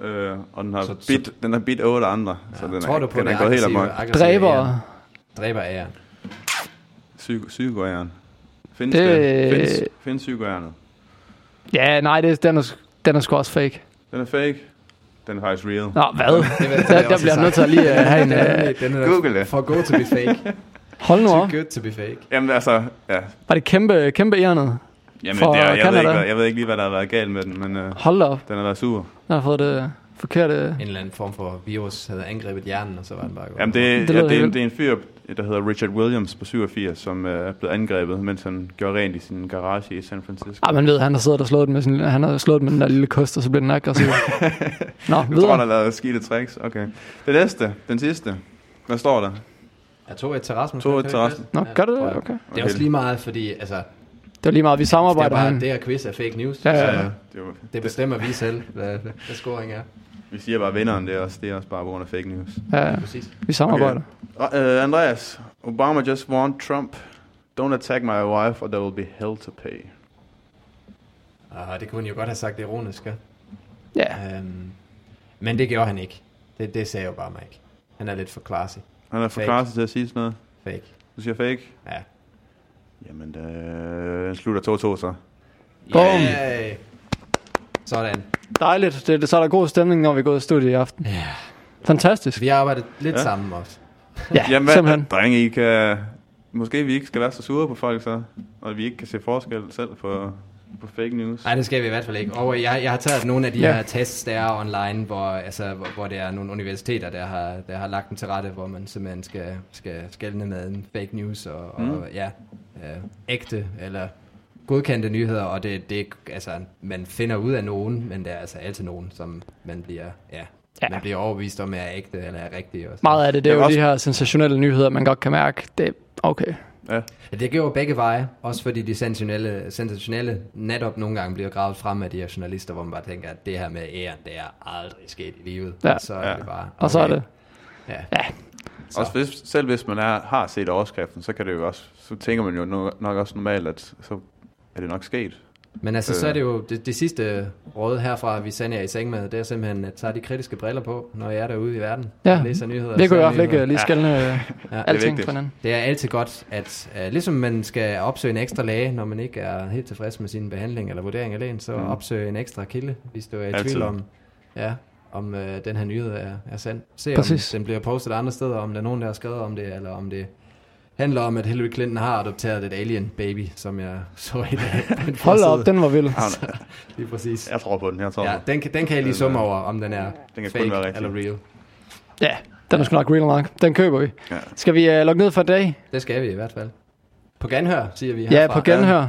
Øh, og den har, Så- bit, den har bit otte andre, så den Tror er, du på den er gået helt amok. Dræber... Dræber ære. Psyko, psykoæren. Findes Det- det? Findes, findes? Ja, nej, det, den, er, den er sgu også fake. Den er fake. Den er faktisk real. Nå, hvad? Det det der, jeg der bliver jeg nødt til at lige uh, have en... Uh, den er Google det. For good to be fake. hold nu Too op. good to be fake. Jamen altså, ja. Var det kæmpe, kæmpe ærnet? Jamen, For det er, jeg, ved ikke, hvad, jeg ved ikke lige, hvad der har været galt med den, men øh, Hold da op. den har været sur. Den har fået det forkerte... En eller anden form for virus havde angrebet hjernen, og så var den bare gået. Jamen, det, Det det, ja, det, er, en, det er en fyr, der hedder Richard Williams på 87, som øh, er blevet angrebet, mens han gjorde rent i sin garage i San Francisco. Ah, man ved, han har siddet og slået den med, sin, han har slået den med den der lille kost, og så bliver den aggressiv. Nå, Jeg tror, han videre. har lavet skidte tricks. Okay. Det næste, den sidste. Hvad står der? Jeg tog et til Rasmus. 2-1 kan jeg til ikke Rasmus. Nå, gør det tror det? jeg. Okay. Det er også lige meget, fordi altså, Det var lige meget, vi det er samarbejder bare, det her quiz er fake news. Ja, ja, så ja. det var, Det bestemmer vi selv, hvad, hvad scoring er. Vi siger bare, vinderen det er også, det er også bare på grund af fake news. Ja, Præcis. vi samarbejder. Okay. Uh, Andreas, Obama just warned Trump, don't attack my wife or there will be hell to pay. Og det kunne han jo godt have sagt ironisk, ja. Ja. Øhm, men det gjorde han ikke. Det, det sagde Obama ikke. Han er lidt for classy. Han er for Fake. klar til at sige sådan noget. Fake. Du siger fake? Ja. Jamen, øh, den slutter 2-2 så. Bum. Yay. Sådan. Dejligt. Det, det, så er der god stemning, når vi går i studiet i aften. Ja. Fantastisk. Vi har arbejdet lidt Ja. sammen også. Ja, Jamen, hvad, simpelthen. drenge, I kan... Måske vi ikke skal være så sure på folk så, og vi ikke kan se forskel selv på, på fake news. Nej, det skal vi i hvert fald ikke. Og jeg, jeg har taget nogle af de Ja. ja. her tests, der er online, hvor, altså, hvor, hvor det er nogle universiteter, der har, der har lagt dem til rette, hvor man simpelthen skal, skal skelne med en fake news og, mm. og ja, øh, ægte eller godkendte nyheder, og det, det, altså, man finder ud af nogen, men det er altså altid nogen, som man bliver, ja, Ja. man bliver overbevist om er ægte eller er rigtige. Og sådan. Meget af det, det er jo også- de her sensationelle nyheder, man godt kan mærke. Det er okay. Ja. Ja, det gør jo begge veje, også fordi de sensationelle, sensationelle netop nogle gange bliver gravet frem af de her journalister, hvor man bare tænker, at det her med æren, det er aldrig sket i livet. Ja. Og så er Ja. det bare... Og så er det... Ja. Ja, Så. Også hvis, selv hvis man er, har set overskriften, så kan det jo også, så tænker man jo nok, nok også normalt, at så er det nok sket. Men altså, Øh. så er det jo det, det sidste råd herfra, vi sender jer i seng med, det er simpelthen at tage de kritiske briller på, når jeg er derude i verden. Ja. og læser nyheder. det kunne ser i hvert fald ikke øh, lige skældne ja. Ja. alting fra hinanden. Det er altid godt, at uh, ligesom man skal opsøge en ekstra læge, når man ikke er helt tilfreds med sin behandling eller vurdering af lægen, så Mm. opsøge en ekstra kilde, hvis du er i Altid. tvivl om, ja, om uh, den her nyhed er, er sand. Se Præcis. om den bliver postet andre steder, om der er nogen, der har skrevet om det, eller om det handler om, at Hillary Clinton har adopteret et alien baby, som jeg så i dag. Hold op, den var vild. Lige præcis. Jeg tror på den, jeg tror Ja, den, kan- den kan jeg lige summe er- over, om den er Den kan kun fake være rigtig. eller real. Ja, den er sgu nok real nok. Den køber vi. Ja. Skal vi uh, lukke ned for i dag? Det skal vi i hvert fald. På genhør, siger vi Ja, herfra. på genhør.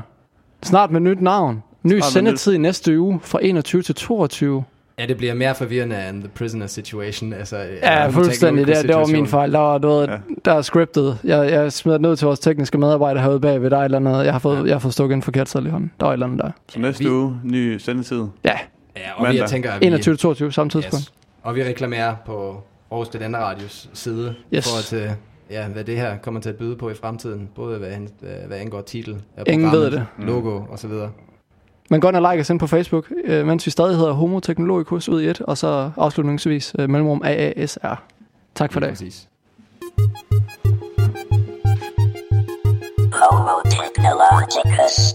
Snart med nyt navn. Ny sendetid i næste uge fra 21 til 22. Ja, det bliver mere forvirrende end The Prisoner Situation. Altså, Ja, fuldstændig. Det, det var min fejl. Der var, du ved, Ja. der er scriptet. Jeg, jeg smed det ned til vores tekniske medarbejder herude bagved. Der er et eller andet. Jeg har fået, jeg har fået stukket en forkert sædel i hånden. Der var et eller andet der. Så næste Vi- uge, ny sendetid. Ja, Ja, og vi, Mandag. tænker, at vi, 21 til 22 samme tidspunkt. yes. Og vi reklamerer på Aarhus Studenter Radios side Yes. forhold til, ja, hvad det her kommer til at byde på i fremtiden. Både hvad, hvad, angår titel, af Ingen ved det. logo og så videre. Men gå ind og like os ind på Facebook, øh, mens vi stadig hedder Homo Teknologicus ud i et, og så afslutningsvis øh, mellemrum AASR. Tak for det. Præcis. Homo Technologicus.